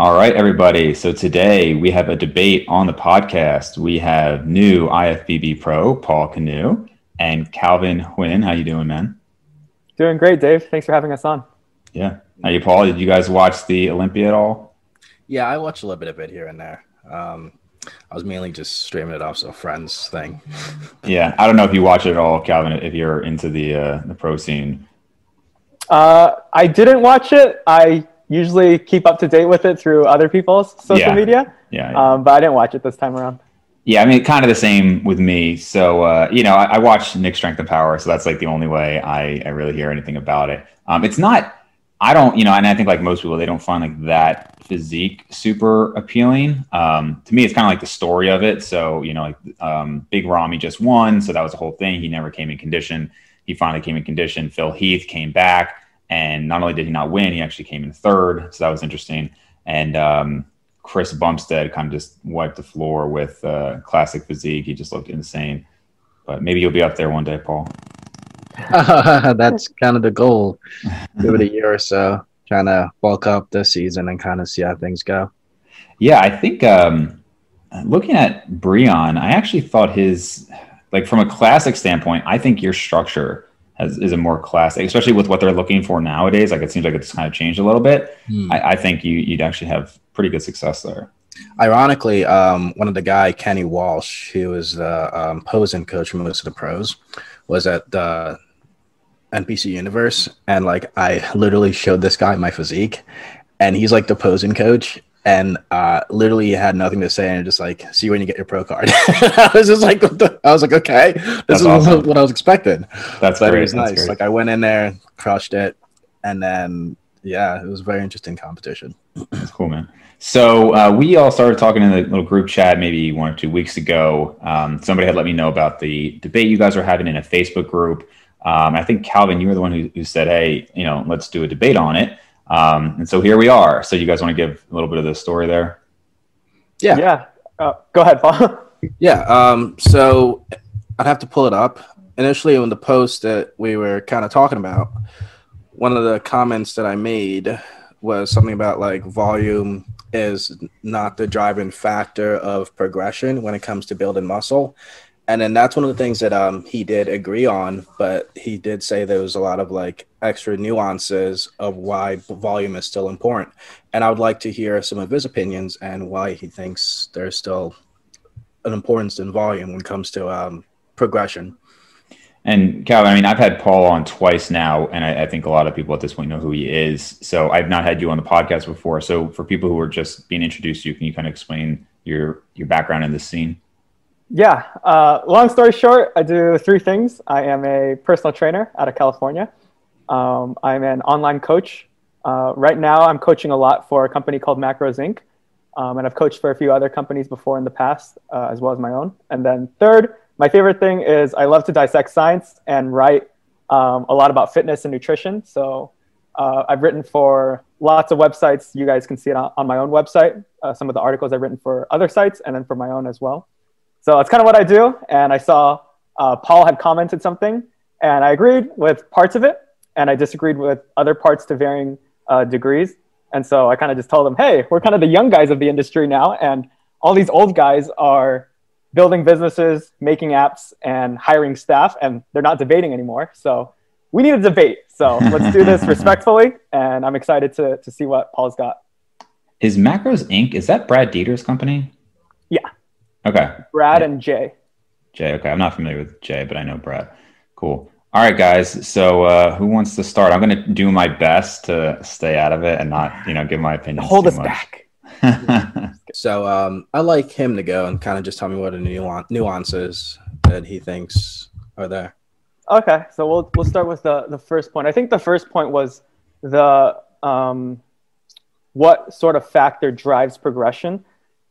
All right, everybody. So today we have a debate on the podcast. We have new IFBB pro Paul Canoe and Calvin Huynh. How you doing, man? Doing great, Dave. Thanks for having us on. Yeah. How you, Paul? Did you guys watch the Olympia at all? Yeah, I watched a little bit of it here and there. Um, I was mainly just streaming it off so friends thing. yeah, I don't know if you watch it at all, Calvin. If you're into the uh, the pro scene. Uh, I didn't watch it. I usually keep up to date with it through other people's social Yeah. media. Yeah. yeah. Um, but I didn't watch it this time around. Yeah, I mean, kind of the same with me. So, uh, you know, I, I watch Nick Strength and Power, so that's like the only way I, I really hear anything about it. Um, it's not, I don't, you know, and I think like most people, they don't find like that physique super appealing. Um, to me, it's kind of like the story of it. So, you know, like um, Big Ramy just won, so that was the whole thing. He never came in condition. He finally came in condition. Phil Heath came back, and not only did he not win, he actually came in third, so that was interesting. And um, Chris Bumstead kind of just wiped the floor with uh, classic physique. He just looked insane. But maybe you'll be up there one day, Paul. That's kind of the goal. Give it a year or so, trying to bulk up this season and kind of see how things go. Yeah, I think um, looking at Breon, I actually thought his, like from a classic standpoint, I think your structure has, is a more classic, especially with what they're looking for nowadays. Like it seems like it's kind of changed a little bit. Hmm. I, I think you, you'd actually have pretty good success there. Ironically, um, one of the guy Kenny Walsh, who was the um, posing coach for most of the pros, was at the NPC Universe, and like I literally showed this guy my physique, and he's like the posing coach, and uh, literally had nothing to say, and just like, see when you get your pro card. I was just like, I was like, okay, this That's is awesome. what I was expecting. That's but great. it was That's nice. great. Like I went in there, crushed it, and then yeah, it was a very interesting competition. That's cool, man. So uh, we all started talking in the little group chat maybe one or two weeks ago. Um, somebody had let me know about the debate you guys are having in a Facebook group. Um, I think Calvin, you were the one who, who said, "Hey, you know, let's do a debate on it." Um, and so here we are. So you guys want to give a little bit of the story there? Yeah. Yeah. Uh, go ahead, Paul. Yeah. Um, so I'd have to pull it up. Initially, on the post that we were kind of talking about, one of the comments that I made was something about like volume is not the driving factor of progression when it comes to building muscle. And then that's one of the things that um, he did agree on, but he did say there was a lot of like extra nuances of why volume is still important. And I would like to hear some of his opinions and why he thinks there's still an importance in volume when it comes to um, progression. And Calvin, I mean, I've had Paul on twice now, and I, I think a lot of people at this point know who he is. So I've not had you on the podcast before. So for people who are just being introduced to you, can you kind of explain your your background in this scene? Yeah. Uh, long story short, I do three things. I am a personal trainer out of California. Um, I'm an online coach. Uh, right now, I'm coaching a lot for a company called Macros Inc. Um, and I've coached for a few other companies before in the past, uh, as well as my own. And then third, my favorite thing is I love to dissect science and write um, a lot about fitness and nutrition. So uh, I've written for lots of websites. You guys can see it on, on my own website. Uh, some of the articles I've written for other sites, and then for my own as well. So that's kind of what I do. And I saw uh, Paul had commented something, and I agreed with parts of it, and I disagreed with other parts to varying uh, degrees. And so I kind of just told him, hey, we're kind of the young guys of the industry now, and all these old guys are building businesses, making apps, and hiring staff, and they're not debating anymore. So we need a debate. So let's do this respectfully, and I'm excited to, to see what Paul's got. Is Macros Inc. Is that Brad Dieter's company? Yeah. Okay. Brad and Jay. Jay. Okay. I'm not familiar with Jay, but I know Brad. Cool. All right, guys. So uh, who wants to start? I'm going to do my best to stay out of it and not, you know, give my opinion. Hold us back. So um, I like him to go and kind of just tell me what the nuan- nuances that he thinks are there. Okay, so we'll we'll start with the the first point. I think the first point was the um, what sort of factor drives progression.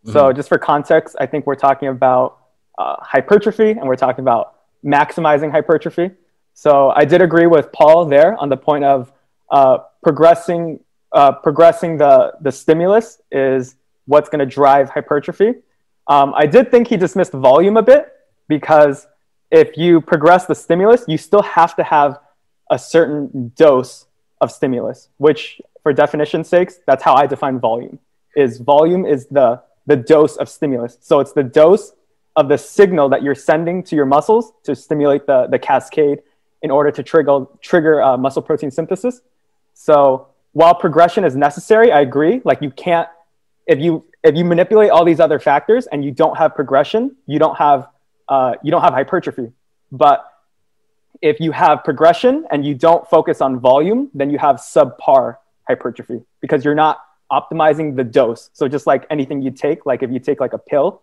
So just for context, I think we're talking about uh, hypertrophy and we're talking about maximizing hypertrophy. So I did agree with Paul there on the point of uh, progressing uh, progressing the the stimulus is what's going to drive hypertrophy. Um, I did think he dismissed volume a bit because if you progress the stimulus, you still have to have a certain dose of stimulus, which, for definition's sakes, that's how I define volume. is volume is the the dose of stimulus. So it's the dose of the signal that you're sending to your muscles to stimulate the, the cascade in order to trigger, trigger uh, muscle protein synthesis. So while progression is necessary, I agree. Like you can't, if you if you manipulate all these other factors and you don't have progression, you don't have uh, you don't have hypertrophy. But if you have progression and you don't focus on volume, then you have subpar hypertrophy because you're not optimizing the dose. So just like anything you take, like if you take like a pill,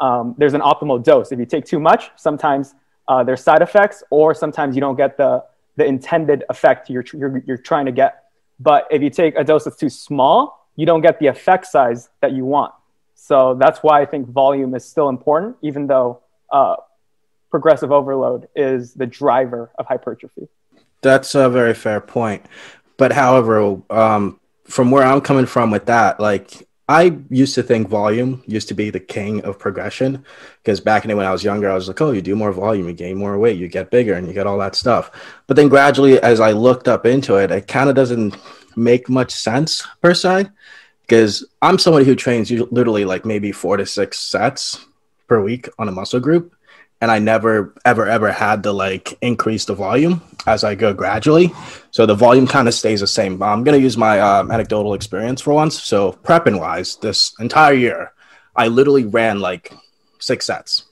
um, there's an optimal dose. If you take too much, sometimes uh, there's side effects, or sometimes you don't get the the intended effect you're, you're you're trying to get. But if you take a dose that's too small, you don't get the effect size that you want. So that's why I think volume is still important, even though uh, progressive overload is the driver of hypertrophy. That's a very fair point. But however, um, from where I'm coming from with that, like I used to think volume used to be the king of progression because back in when I was younger, I was like, oh, you do more volume, you gain more weight, you get bigger, and you get all that stuff. But then gradually, as I looked up into it, it kind of doesn't make much sense per se because I'm somebody who trains literally like maybe four to six sets per week on a muscle group and I never ever ever had to like increase the volume as I go gradually. So the volume kind of stays the same. I'm gonna use my um, anecdotal experience for once. So prepping wise, this entire year, I literally ran like six sets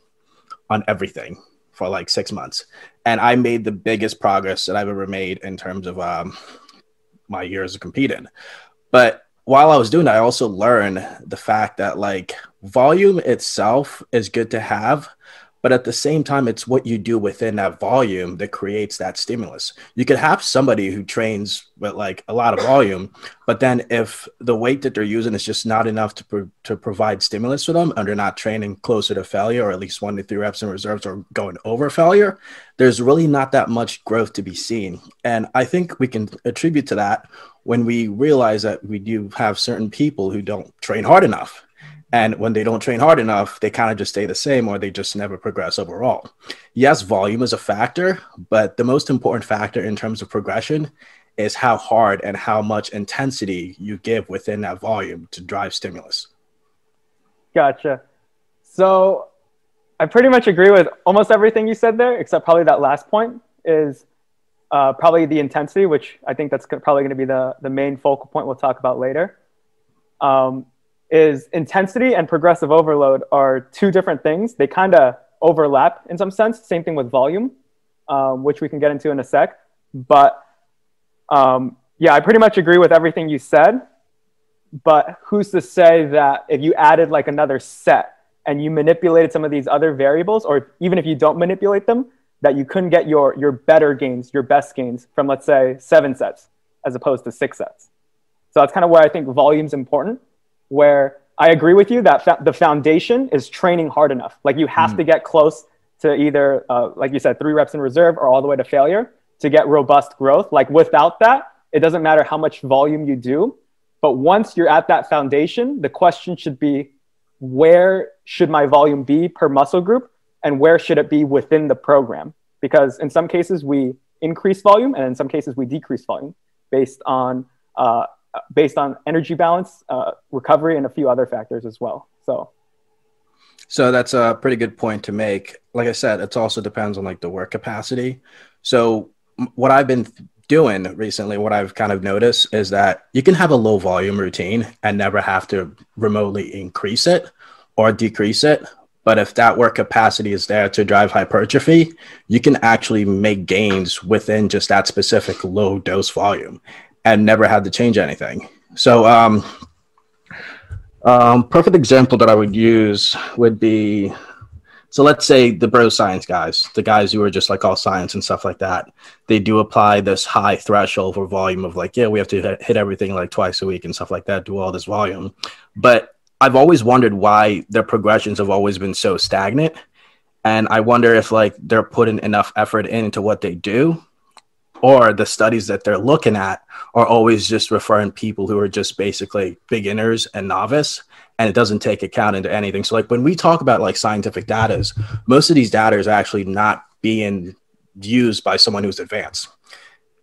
on everything for like six months, and I made the biggest progress that I've ever made in terms of um, my years of competing. But while I was doing that, I also learned the fact that like volume itself is good to have but at the same time it's what you do within that volume that creates that stimulus. You could have somebody who trains with like a lot of volume but then if the weight that they're using is just not enough to, pro- to provide stimulus for them and they're not training closer to failure or at least one to three reps in reserves or going over failure there's really not that much growth to be seen. And i think we can attribute to that when we realize that we do have certain people who don't train hard enough and when they don't train hard enough, they kind of just stay the same or they just never progress overall. Yes, volume is a factor, but the most important factor in terms of progression is how hard and how much intensity you give within that volume to drive stimulus. Gotcha. So I pretty much agree with almost everything you said there, except probably that last point is uh, probably the intensity, which I think that's probably going to be the, the main focal point we'll talk about later. Um, is intensity and progressive overload are two different things. They kind of overlap in some sense. Same thing with volume, um, which we can get into in a sec. But um, yeah, I pretty much agree with everything you said. But who's to say that if you added like another set and you manipulated some of these other variables, or even if you don't manipulate them, that you couldn't get your your better gains, your best gains from let's say seven sets as opposed to six sets. So that's kind of where I think volume's important where I agree with you that fa- the foundation is training hard enough. Like you have mm. to get close to either, uh, like you said, three reps in reserve or all the way to failure to get robust growth. Like without that, it doesn't matter how much volume you do. But once you're at that foundation, the question should be where should my volume be per muscle group and where should it be within the program? Because in some cases we increase volume and in some cases we decrease volume based on uh, based on energy balance, uh, recovery, and a few other factors as well. So, so that's a pretty good point to make. Like I said, it also depends on like the work capacity. So, what I've been doing recently, what I've kind of noticed is that you can have a low volume routine and never have to remotely increase it or decrease it. But if that work capacity is there to drive hypertrophy, you can actually make gains within just that specific low dose volume and never had to change anything. So, um, um, perfect example that I would use would be so let's say the bro science guys, the guys who are just like all science and stuff like that, they do apply this high threshold for volume of like, yeah, we have to hit everything like twice a week and stuff like that, do all this volume. But I've always wondered why their progressions have always been so stagnant. And I wonder if like they're putting enough effort into what they do or the studies that they're looking at are always just referring people who are just basically beginners and novice and it doesn't take account into anything. So like when we talk about like scientific data most of these data is actually not being used by someone who's advanced.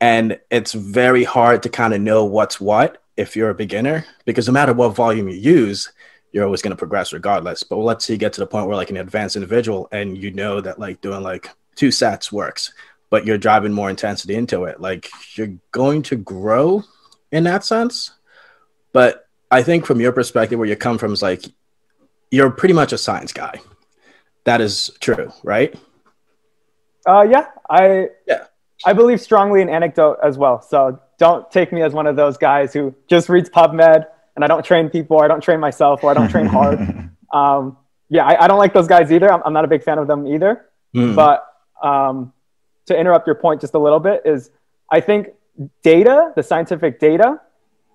And it's very hard to kind of know what's what if you're a beginner, because no matter what volume you use, you're always going to progress regardless. But let's say you get to the point where like an advanced individual and you know that like doing like two sets works, but you're driving more intensity into it. Like you're going to grow in that sense. But I think from your perspective, where you come from is like you're pretty much a science guy. That is true, right? Uh, yeah, I yeah. I believe strongly in anecdote as well. So don't take me as one of those guys who just reads PubMed and I don't train people, or I don't train myself, or I don't train hard. um, yeah, I, I, don't like those guys either. I'm, I'm, not a big fan of them either. Mm. But um, to interrupt your point just a little bit is I think data, the scientific data,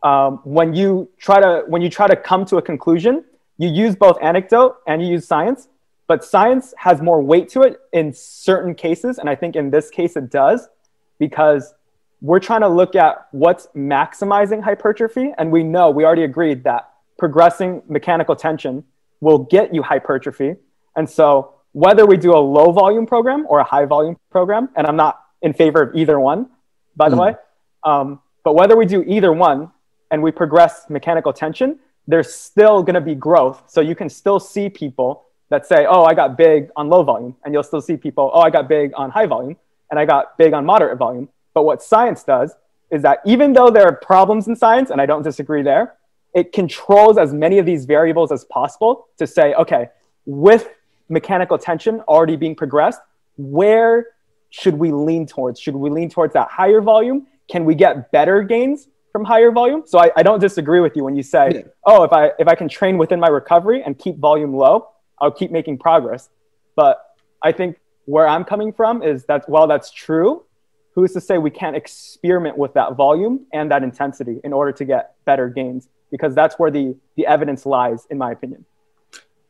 um, when you try to when you try to come to a conclusion, you use both anecdote and you use science. But science has more weight to it in certain cases, and I think in this case it does, because we're trying to look at what's maximizing hypertrophy. And we know, we already agreed that progressing mechanical tension will get you hypertrophy. And so, whether we do a low volume program or a high volume program, and I'm not in favor of either one, by the mm. way, um, but whether we do either one and we progress mechanical tension, there's still going to be growth. So you can still see people that say, oh, I got big on low volume. And you'll still see people, oh, I got big on high volume and I got big on moderate volume. But what science does is that even though there are problems in science, and I don't disagree there, it controls as many of these variables as possible to say, okay, with mechanical tension already being progressed, where should we lean towards? Should we lean towards that higher volume? Can we get better gains from higher volume? So I, I don't disagree with you when you say, yeah. oh, if I if I can train within my recovery and keep volume low, I'll keep making progress. But I think where I'm coming from is that while that's true, who's to say we can't experiment with that volume and that intensity in order to get better gains? Because that's where the, the evidence lies, in my opinion.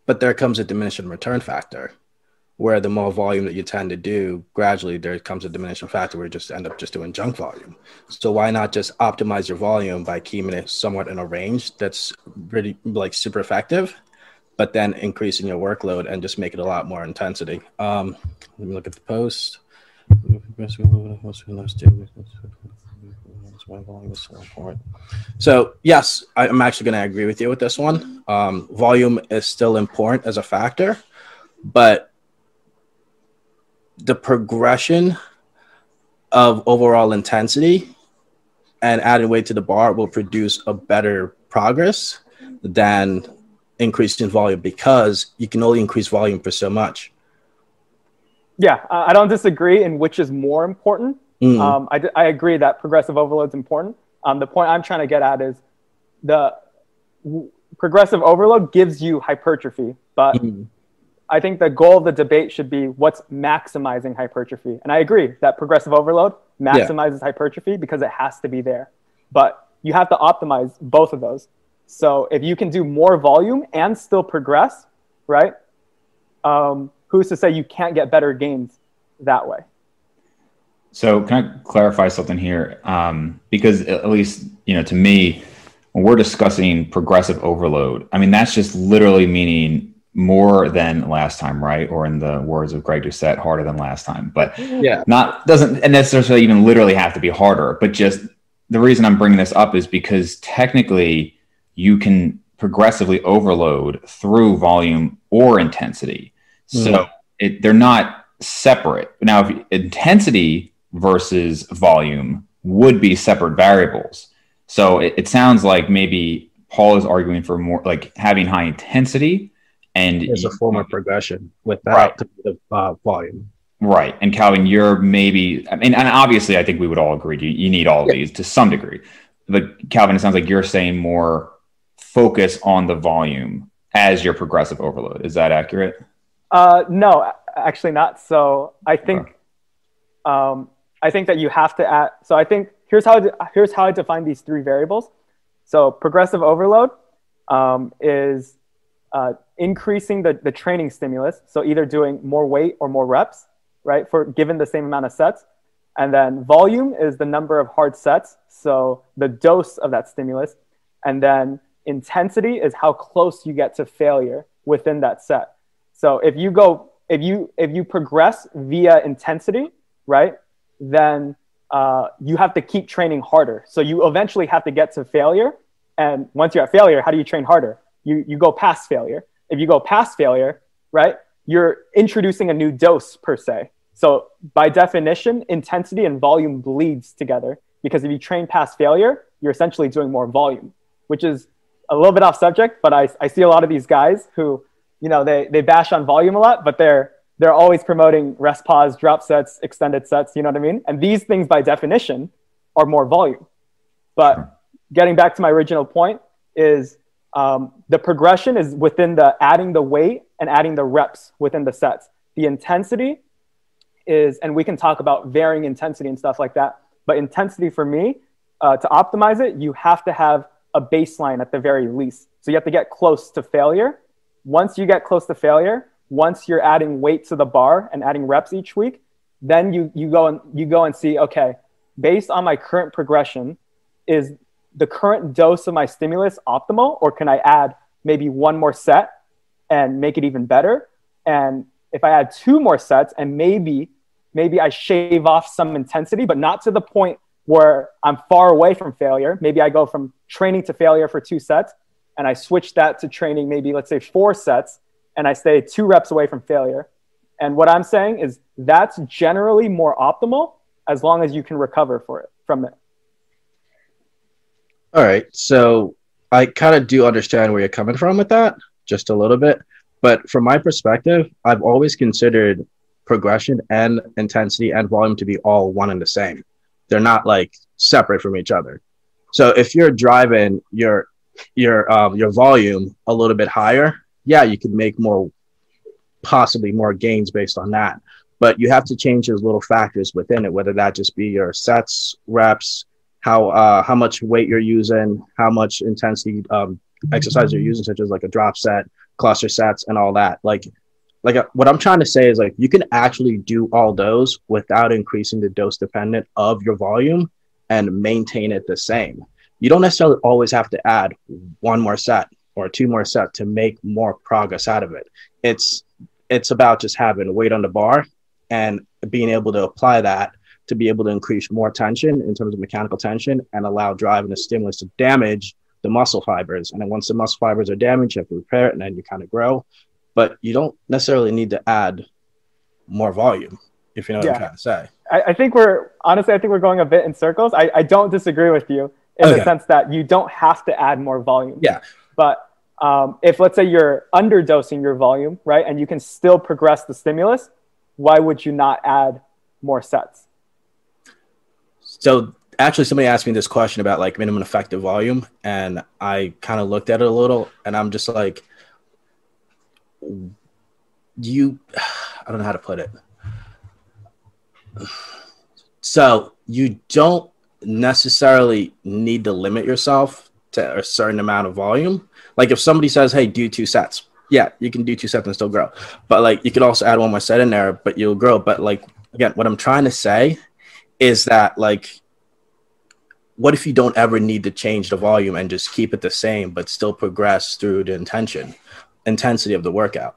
But there comes a diminishing return factor where the more volume that you tend to do, gradually there comes a diminishing factor where you just end up just doing junk volume. So why not just optimize your volume by keeping it somewhat in a range that's really like super effective, but then increasing your workload and just make it a lot more intensity. Um, let me look at the post. So yes, I'm actually going to agree with you with this one. Um, volume is still important as a factor, but the progression of overall intensity and adding weight to the bar will produce a better progress than increasing volume because you can only increase volume for so much. Yeah, I don't disagree in which is more important. Mm. Um, I, I agree that progressive overload is important. Um, the point I'm trying to get at is the w- progressive overload gives you hypertrophy, but mm. I think the goal of the debate should be what's maximizing hypertrophy. And I agree that progressive overload maximizes yeah. hypertrophy because it has to be there. But you have to optimize both of those. So if you can do more volume and still progress, right? Um, who's to say you can't get better gains that way? So can I clarify something here? Um, because at least you know, to me, when we're discussing progressive overload, I mean that's just literally meaning more than last time, right? Or in the words of Greg Doucette, harder than last time. But yeah, not doesn't necessarily even literally have to be harder. But just the reason I'm bringing this up is because technically you can progressively overload through volume or intensity. So mm. it, they're not separate. Now, if intensity versus volume would be separate variables. So it, it sounds like maybe Paul is arguing for more like having high intensity and as a form of progression without right. the uh, volume. Right. And Calvin, you're maybe, I mean, and obviously I think we would all agree you, you need all of these to some degree. But Calvin, it sounds like you're saying more focus on the volume as your progressive overload. Is that accurate? Uh, no, actually not. So I think, um, I think that you have to add. So I think here's how here's how I define these three variables. So progressive overload um, is uh, increasing the, the training stimulus. So either doing more weight or more reps, right, for given the same amount of sets. And then volume is the number of hard sets. So the dose of that stimulus. And then intensity is how close you get to failure within that set. So if you go, if you if you progress via intensity, right, then uh, you have to keep training harder. So you eventually have to get to failure And once you're at failure, how do you train harder? You, you go past failure. If you go past failure, right, you're introducing a new dose per se. So by definition, intensity and volume bleeds together because if you train past failure, you're essentially doing more volume, which is a little bit off subject, but I, I see a lot of these guys who, you know, they, they bash on volume a lot, but they're, they're always promoting rest pause, drop sets, extended sets, you know what I mean? And these things by definition are more volume. But getting back to my original point is um, the progression is within the adding the weight and adding the reps within the sets. The intensity is, and we can talk about varying intensity and stuff like that. But intensity for me, uh, to optimize it, you have to have a baseline at the very least. So you have to get close to failure. Once you get close to failure, once you're adding weight to the bar and adding reps each week, then you, you go and you go and see, okay, based on my current progression, is the current dose of my stimulus optimal, or can I add maybe one more set and make it even better? And if I add two more sets and maybe maybe I shave off some intensity, but not to the point where I'm far away from failure. Maybe I go from training to failure for two sets and I switch that to training maybe let's say four sets and I stay two reps away from failure. And what I'm saying is that's generally more optimal as long as you can recover for it from it. All right. So I kind of do understand where you're coming from with that, just a little bit. But from my perspective, I've always considered progression and intensity and volume to be all one and the same. They're not like separate from each other. So if you're driving your your um, your volume a little bit higher, yeah, you can make more, possibly more gains based on that. But you have to change those little factors within it, whether that just be your sets, reps, how uh, how much weight you're using, how much intensity um, exercise you're using, such as like a drop set, cluster sets, and all that. Like, like uh, what I'm trying to say is like you can actually do all those without increasing the dose dependent of your volume and maintain it the same. You don't necessarily always have to add one more set or two more sets to make more progress out of it. It's it's about just having weight on the bar and being able to apply that to be able to increase more tension in terms of mechanical tension and allow drive and the stimulus to damage the muscle fibers. And then once the muscle fibers are damaged, you have to repair it and then you kind of grow. But you don't necessarily need to add more volume, if you know what yeah. I'm trying to say. I, I, think we're honestly, I think we're going a bit in circles. I, I don't disagree with you in okay. the sense that you don't have to add more volume. Yeah. But um, if let's say you're underdosing your volume, right, and you can still progress the stimulus, why would you not add more sets? So actually, somebody asked me this question about like minimum effective volume, and I kind of looked at it a little, and I'm just like, you, I don't know how to put it. So you don't necessarily need to limit yourself to a certain amount of volume. Like if somebody says, "Hey, do two sets," yeah, you can do two sets and still grow. But like you could also add one more set in there, but you'll grow. But like again, what I'm trying to say is that like what if you don't ever need to change the volume and just keep it the same but still progress through the intention intensity of the workout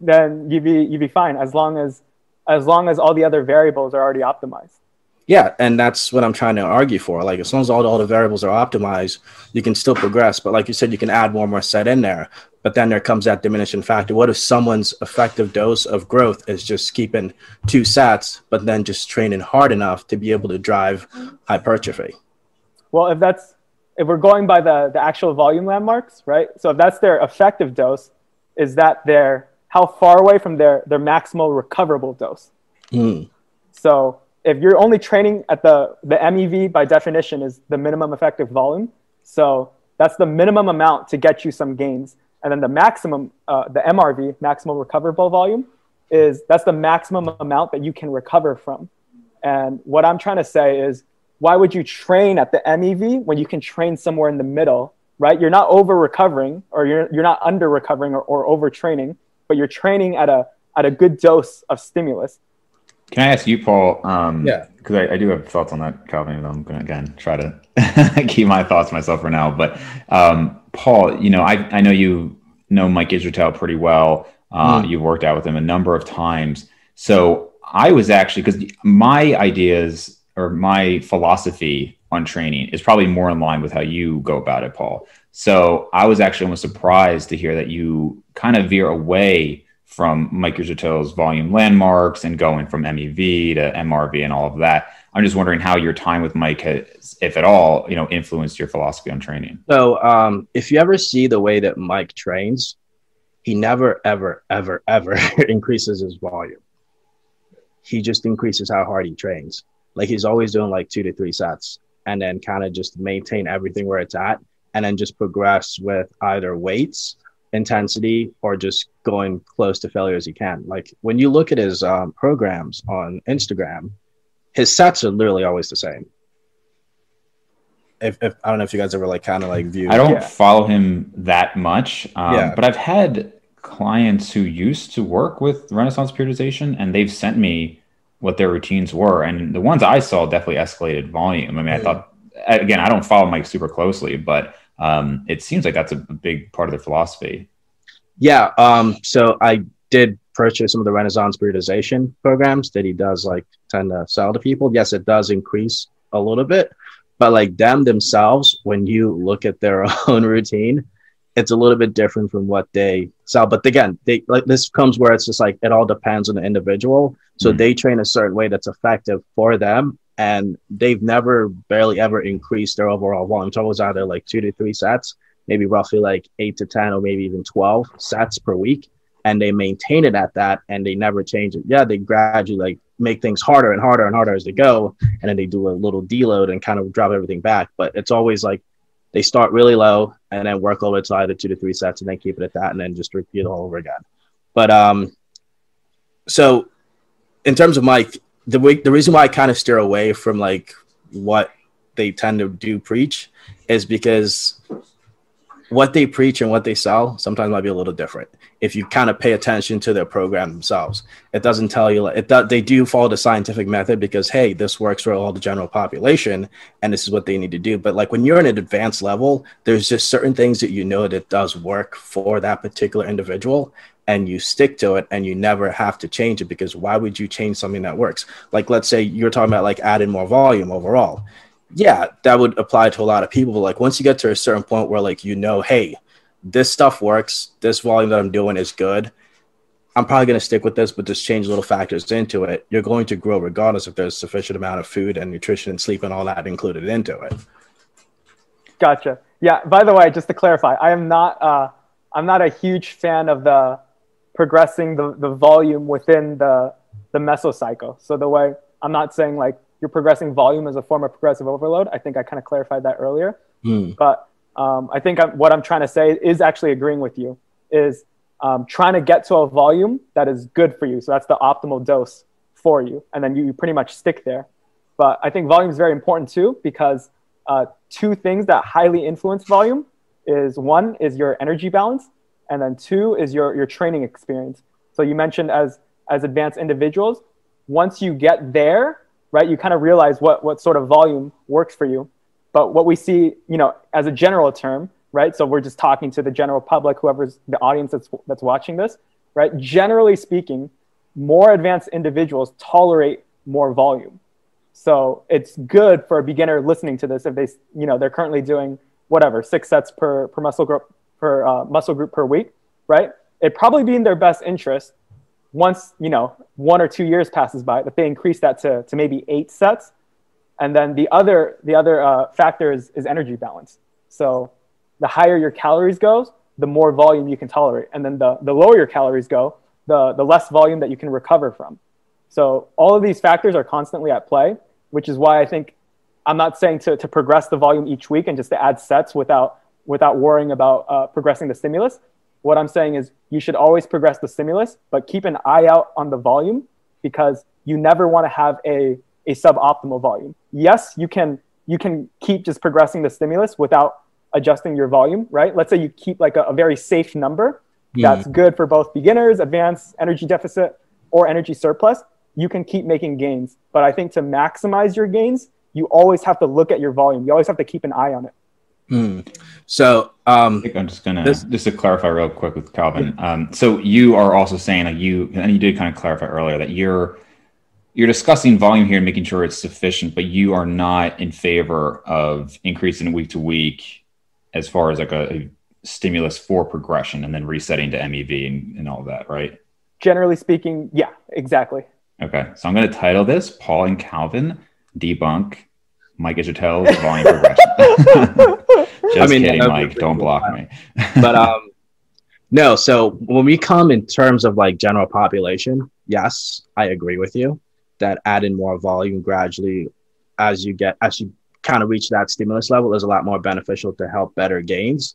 then you'd be you'd be fine as long as as long as all the other variables are already optimized yeah and that's what i'm trying to argue for like as long as all, all the variables are optimized you can still progress but like you said you can add one more set in there but then there comes that diminishing factor. What if someone's effective dose of growth is just keeping two sets, but then just training hard enough to be able to drive hypertrophy? Well, if that's if we're going by the, the actual volume landmarks, right? So if that's their effective dose, is that their how far away from their their maximal recoverable dose? Mm. So if you're only training at the the MEV by definition is the minimum effective volume. So that's the minimum amount to get you some gains. And then the maximum, uh, the MRV, maximum recoverable volume, is that's the maximum amount that you can recover from. And what I'm trying to say is, why would you train at the MEV when you can train somewhere in the middle, right? You're not over recovering or you're, you're not under recovering or, or over training, but you're training at a, at a good dose of stimulus. Can I ask you, Paul? Um, yeah. Because I, I, do have thoughts on that, Calvin. I'm going to, again, try to keep my thoughts myself for now. But um, Paul, you know, I, I know you know Mike Israetel pretty well. Uh, mm. You've worked out with him a number of times. So I was actually, because my ideas or my philosophy on training is probably more in line with how you go about it, Paul. So I was actually almost surprised to hear that you kind of veer away from Mike Israetel's volume landmarks and going from MEV to MRV and all of that. I'm just wondering how your time with Mike has, if at all, you know, influenced your philosophy on training. So, um, if you ever see the way that Mike trains, he never, ever, ever, ever increases his volume. He just increases how hard he trains. Like he's always doing like two to three sets and then kind of just maintain everything where it's at and then just progress with either weights intensity or just going close to failure as he can. Like when you look at his um, programs on Instagram, his sets are literally always the same. If, if I don't know if you guys ever like kind of like view. I don't yeah. follow him that much, um, yeah. but I've had clients who used to work with Renaissance periodization, and they've sent me what their routines were, and the ones I saw definitely escalated volume. I mean, I thought again, I don't follow Mike super closely, but um, it seems like that's a, big part of their philosophy. Yeah. Um, so I did purchase some of the Renaissance periodization programs that he does like tend to sell to people. Yes, it does increase a little bit, but like them themselves, when you look at their own routine, it's a little bit different from what they sell. But again, they like this comes where it's just like it all depends on the individual. So mm-hmm. they train a certain way that's effective for them, and they've never barely ever increased their overall volume. It's always either like two to three sets, maybe roughly like eight to 10 or maybe even 12 sets per week. And they maintain it at that and they never change it. Yeah, they gradually like make things harder and harder and harder as they go. And then they do a little deload and kind of drop everything back. But it's always like they start really low and then work over to either two to three sets and then keep it at that and then just repeat it all over again. But um so in terms of Mike, the way, the reason why I kind of steer away from like what they tend to do preach is because what they preach and what they sell sometimes might be a little different if you kind of pay attention to their program themselves it doesn't tell you it they do follow the scientific method because hey this works for all the general population and this is what they need to do but like when you're in an advanced level there's just certain things that you know that does work for that particular individual and you stick to it and you never have to change it because why would you change something that works? Like, let's say you're talking about like adding more volume overall. Yeah, that would apply to a lot of people. But like, once you get to a certain point where like you know, hey, this stuff works, this volume that I'm doing is good. I'm probably going to stick with this, but just change little factors into it. You're going to grow regardless if there's sufficient amount of food and nutrition and sleep and all that included into it. Gotcha. Yeah. By the way, just to clarify, I am not. Uh, I'm not a huge fan of the progressing the, the volume within the, the mesocycle. So the way I'm not saying like you're progressing volume as a form of progressive overload. I think I kind of clarified that earlier. Mm. But um, I think I'm, what I'm trying to say is actually agreeing with you is um, trying to get to a volume that is good for you. So that's the optimal dose for you. And then you, you pretty much stick there. But I think volume is very important too because uh, two things that highly influence volume is one is your energy balance and then two is your, your training experience. So you mentioned as, as advanced individuals, once you get there, right, you kind of realize what, what sort of volume works for you. But what we see, you know, as a general term, right? So we're just talking to the general public, whoever's the audience that's, that's watching this, right? Generally speaking, more advanced individuals tolerate more volume. So it's good for a beginner listening to this if they, you know, they're currently doing whatever six sets per, per muscle group per uh, muscle group per week, right? It'd probably be in their best interest once, you know, one or two years passes by that they increase that to, to maybe eight sets. And then the other, the other uh, factor is, is energy balance. So the higher your calories goes, the more volume you can tolerate. And then the, the lower your calories go, the, the less volume that you can recover from. So all of these factors are constantly at play, which is why I think I'm not saying to, to progress the volume each week and just to add sets without without worrying about uh, progressing the stimulus. What I'm saying is you should always progress the stimulus, but keep an eye out on the volume because you never want to have a, a suboptimal volume. Yes, you can you can keep just progressing the stimulus without adjusting your volume, right? Let's say you keep like a, a very safe number hmm. that's good for both beginners, advanced, energy deficit, or energy surplus. You can keep making gains. But I think to maximize your gains, you always have to look at your volume. You always have to keep an eye on it. Hmm. So um, I am just gonna this, just to clarify real quick with Calvin. Yeah. Um, so you are also saying like you and you did kind of clarify earlier that you're you're discussing volume here and making sure it's sufficient, but you are not in favor of increasing week to week as far as like a, a stimulus for progression and then resetting to MEV and, and all that, right? Generally speaking, yeah, exactly. Okay, so I'm going to title this Paul and Calvin debunk Mike Israetel's volume progression. Just I mean, kidding, Mike. Don't block me. but um, no. So when we come in terms of like general population, yes, I agree with you that adding more volume gradually as you get as you kind of reach that stimulus level is a lot more beneficial to help better gains,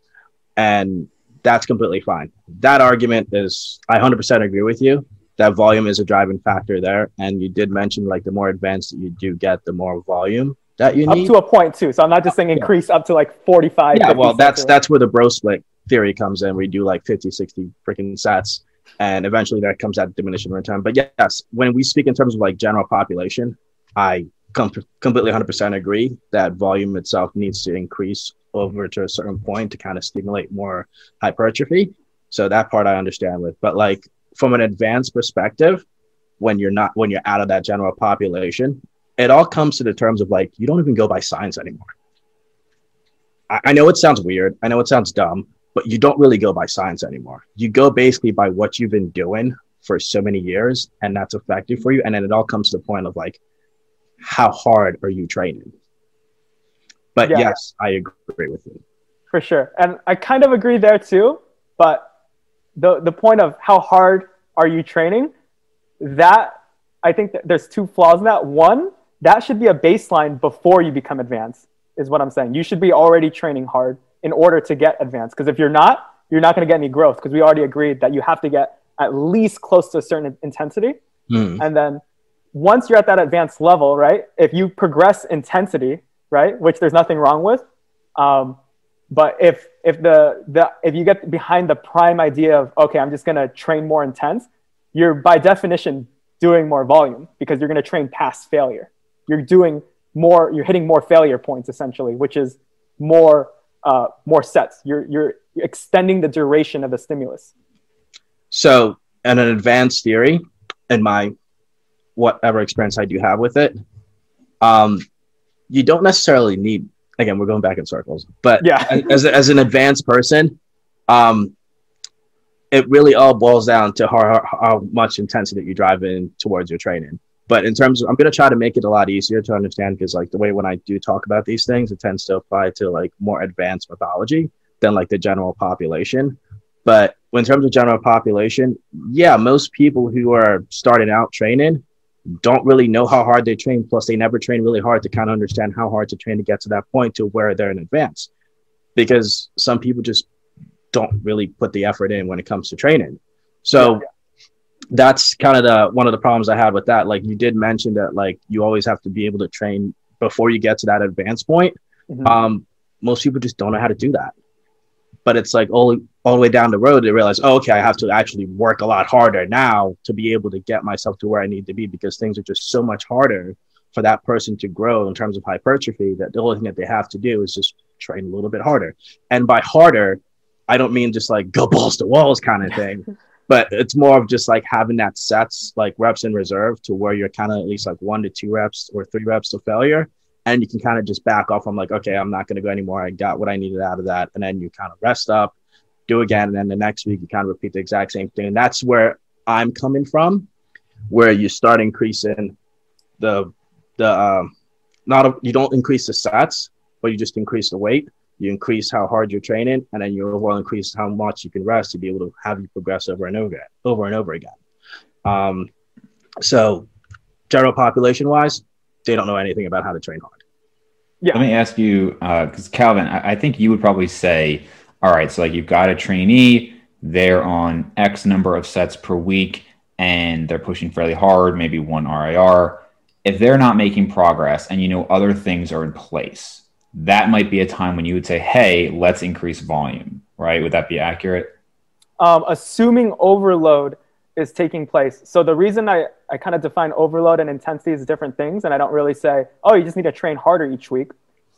and that's completely fine. That argument is I 100% agree with you that volume is a driving factor there. And you did mention like the more advanced that you do get, the more volume that you need. Up to a point too. So I'm not just saying increase yeah. up to like 45. Yeah, well, that's that's where the bro split theory comes in. We do like 50, 60 freaking sets. And eventually that comes at diminishing return. But yes, when we speak in terms of like general population, I com- completely 100% agree that volume itself needs to increase over to a certain point to kind of stimulate more hypertrophy. So that part I understand with. But like from an advanced perspective, when you're not when you're out of that general population, it all comes to the terms of like you don't even go by signs anymore. I, I know it sounds weird. I know it sounds dumb, but you don't really go by signs anymore. You go basically by what you've been doing for so many years, and that's effective for you. And then it all comes to the point of like, how hard are you training? But yeah. yes, I agree with you. For sure. And I kind of agree there too. But the the point of how hard are you training that i think that there's two flaws in that one that should be a baseline before you become advanced is what i'm saying you should be already training hard in order to get advanced because if you're not you're not going to get any growth because we already agreed that you have to get at least close to a certain intensity mm. and then once you're at that advanced level right if you progress intensity right which there's nothing wrong with um, but if if the the if you get behind the prime idea of okay, I'm just gonna train more intense, you're by definition doing more volume because you're gonna train past failure. You're doing more. You're hitting more failure points essentially, which is more uh, more sets. You're you're extending the duration of the stimulus. So, in an advanced theory, in my whatever experience I do have with it, um, you don't necessarily need again, we're going back in circles. But yeah, as, as an advanced person, um, it really all boils down to how, how much intensity you drive in towards your training. But in terms of, I'm going to try to make it a lot easier to understand because, like, the way when I do talk about these things, it tends to apply to like more advanced mythology than like the general population. But in terms of general population, yeah, most people who are starting out training don't really know how hard they train. Plus, they never train really hard to kind of understand how hard to train to get to that point to where they're in advance. Because some people just don't really put the effort in when it comes to training. So yeah. That's kind of the one of the problems I had with that. Like you did mention that like you always have to be able to train before you get to that advanced point. Mm-hmm. Um, most people just don't know how to do that but it's like all, all the way down the road they realize oh, okay i have to actually work a lot harder now to be able to get myself to where i need to be because things are just so much harder for that person to grow in terms of hypertrophy that the only thing that they have to do is just train a little bit harder and by harder i don't mean just like go balls to walls kind of thing but it's more of just like having that sets like reps in reserve to where you're kind of at least like one to two reps or three reps to failure and you can kind of just back off. I'm like, okay, I'm not going to go anymore. I got what I needed out of that, and then you kind of rest up, do again, and then the next week you kind of repeat the exact same thing. And that's where I'm coming from, where you start increasing the the um, not a, you don't increase the sets, but you just increase the weight. You increase how hard you're training, and then you overall increase how much you can rest to be able to have you progress over and over, again, over and over again. Um, so, general population wise, they don't know anything about how to train hard. Yeah. Let me ask you, because uh, Calvin, I, I, think you would probably say, all right, so like you've got a trainee, they're on X number of sets per week, and they're pushing fairly hard, maybe one RIR. If they're not making progress and you know other things are in place, that might be a time when you would say, hey, let's increase volume, right? Would that be accurate? Um, assuming overload is taking place. So the reason I, I kind of define overload and intensity as different things, and I don't really say, oh, you just need to train harder each week,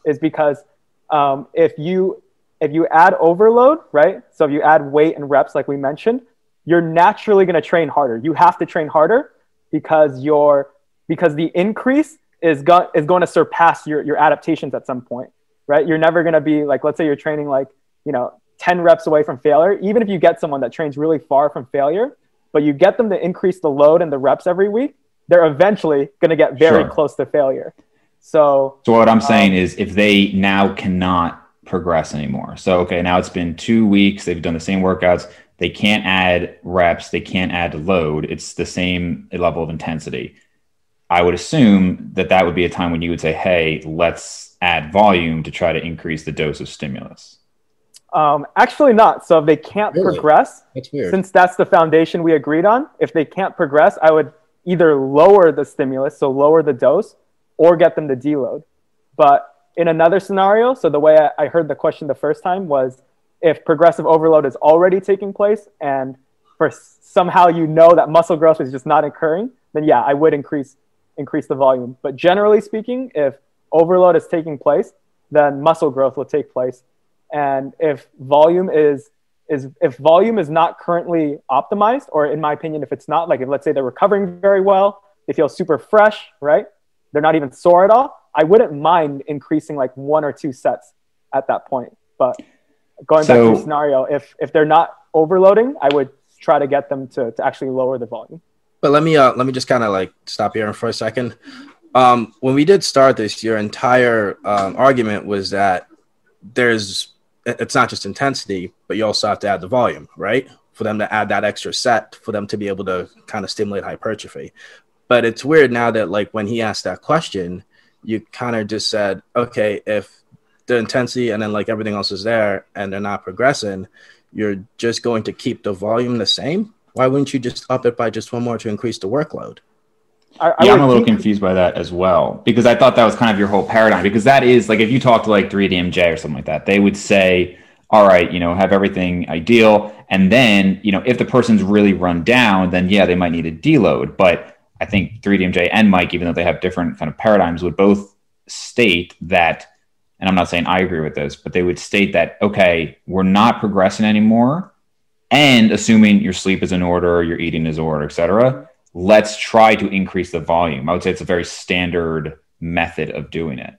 is because um, if you if you add overload, right? So if you add weight and reps, like we mentioned, you're naturally going to train harder. You have to train harder because your because the increase is, go- is going to surpass your, your adaptations at some point, right? You're never going to be like, let's say you're training like, you know, 10 reps away from failure. Even if you get someone that trains really far from failure, but you get them to increase the load and the reps every week, they're eventually going to get very sure. close to failure. So, so what I'm um, saying is if they now cannot progress anymore. So, okay, now it's been two weeks, they've done the same workouts, they can't add reps, they can't add load, it's the same level of intensity. I would assume that that would be a time when you would say, hey, let's add volume to try to increase the dose of stimulus. Um, actually, not. So if they can't really? progress, that's since that's the foundation we agreed on, if they can't progress, I would either lower the stimulus, so lower the dose, or get them to deload. But in another scenario, so the way I, I heard the question the first time was if progressive overload is already taking place and for somehow you know that muscle growth is just not occurring, then yeah, I would increase increase the volume. But generally speaking, if overload is taking place, then muscle growth will take place. And if volume is is if volume is not currently optimized, or in my opinion, if it's not, like if let's say they're recovering very well, they feel super fresh, right? They're not even sore at all. I wouldn't mind increasing like one or two sets at that point. But going so, back to the scenario, if if they're not overloading, I would try to get them to, to actually lower the volume. But let me uh, let me just kind of like stop here for a second. Um, when we did start this, your entire um, argument was that there's it's not just intensity, but you also have to add the volume, right? For them to add that extra set, for them to be able to kind of stimulate hypertrophy. But it's weird now that like when he asked that question, you kind of just said, okay, if the intensity and then like everything else is there and they're not progressing, you're just going to keep the volume the same. Why wouldn't you just up it by just one more to increase the workload? I, I yeah, I'm a little confused by that as well because I thought that was kind of your whole paradigm. Because that is like if you talk to like 3DMJ or something like that, they would say, "All right, you know, have everything ideal, and then you know, if the person's really run down, then yeah, they might need a deload." But I think 3DMJ and Mike, even though they have different kind of paradigms, would both state that, and I'm not saying I agree with this, but they would state that okay, we're not progressing anymore, and assuming your sleep is in order, your eating is in order, etc let's try to increase the volume. I would say it's a very standard method of doing it.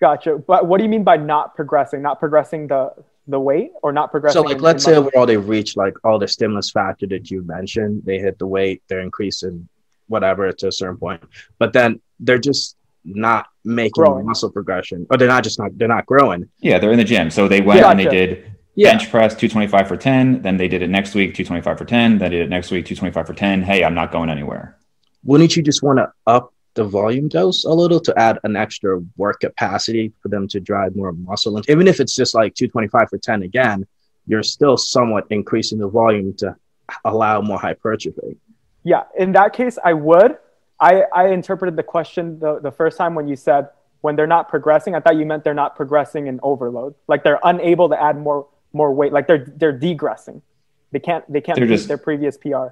Gotcha. But what do you mean by not progressing? Not progressing the the weight or not progressing? So like let's say overall they reach like all the stimulus factor that you mentioned, they hit the weight, they're increasing whatever to a certain point. But then they're just not making growing. muscle progression. Or they're not just not they're not growing. Yeah, they're in the gym. So they went yeah, and they did yeah. bench press 225 for 10 then they did it next week 225 for 10 then they did it next week 225 for 10 hey i'm not going anywhere. Wouldn't you just want to up the volume dose a little to add an extra work capacity for them to drive more muscle and even if it's just like 225 for 10 again you're still somewhat increasing the volume to allow more hypertrophy. Yeah in that case i would. I i interpreted the question the, the first time when you said when they're not progressing i thought you meant they're not progressing in overload. Like they're unable to add more more weight. Like they're they're degressing. They can't they can't beat just, their previous PR.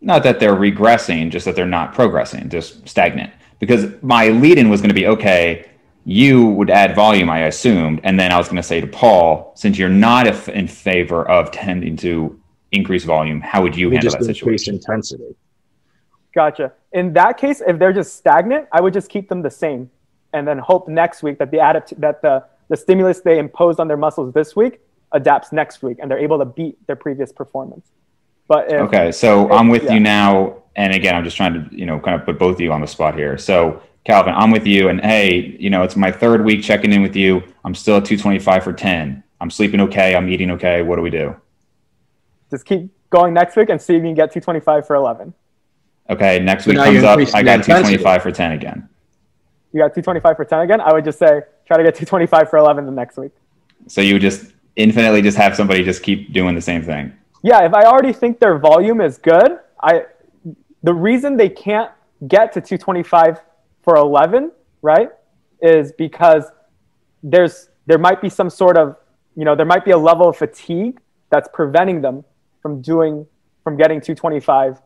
Not that they're regressing, just that they're not progressing, just stagnant. Because my lead in was going to be okay. You would add volume, I assumed, and then I was going to say to Paul, since you're not in favor of tending to increase volume, how would you, handle that situation? intensity. Gotcha. In that case, if they're just stagnant, I would just keep them the same, and then hope next week that the adapt that the the stimulus they imposed on their muscles this week adapts next week and they're able to beat their previous performance. But if, okay, so if, I'm with yeah. you now, and again, I'm just trying to you know kind of put both of you on the spot here. So Calvin, I'm with you, and hey, you know it's my third week checking in with you. I'm still at 225 for 10. I'm sleeping okay. I'm eating okay. What do we do? Just keep going next week and see if you can get 225 for 11. Okay, next week comes up. I got 225 for 10 again. You got 225 for 10 again? I would just say try to get 225 for 11 the next week. So you would just infinitely just have somebody just keep doing the same thing. Yeah, if I already think their volume is good, I the reason they can't get to 225 for 11, right, is because there's there might be some sort of, you know, there might be a level of fatigue that's preventing them from doing from getting 225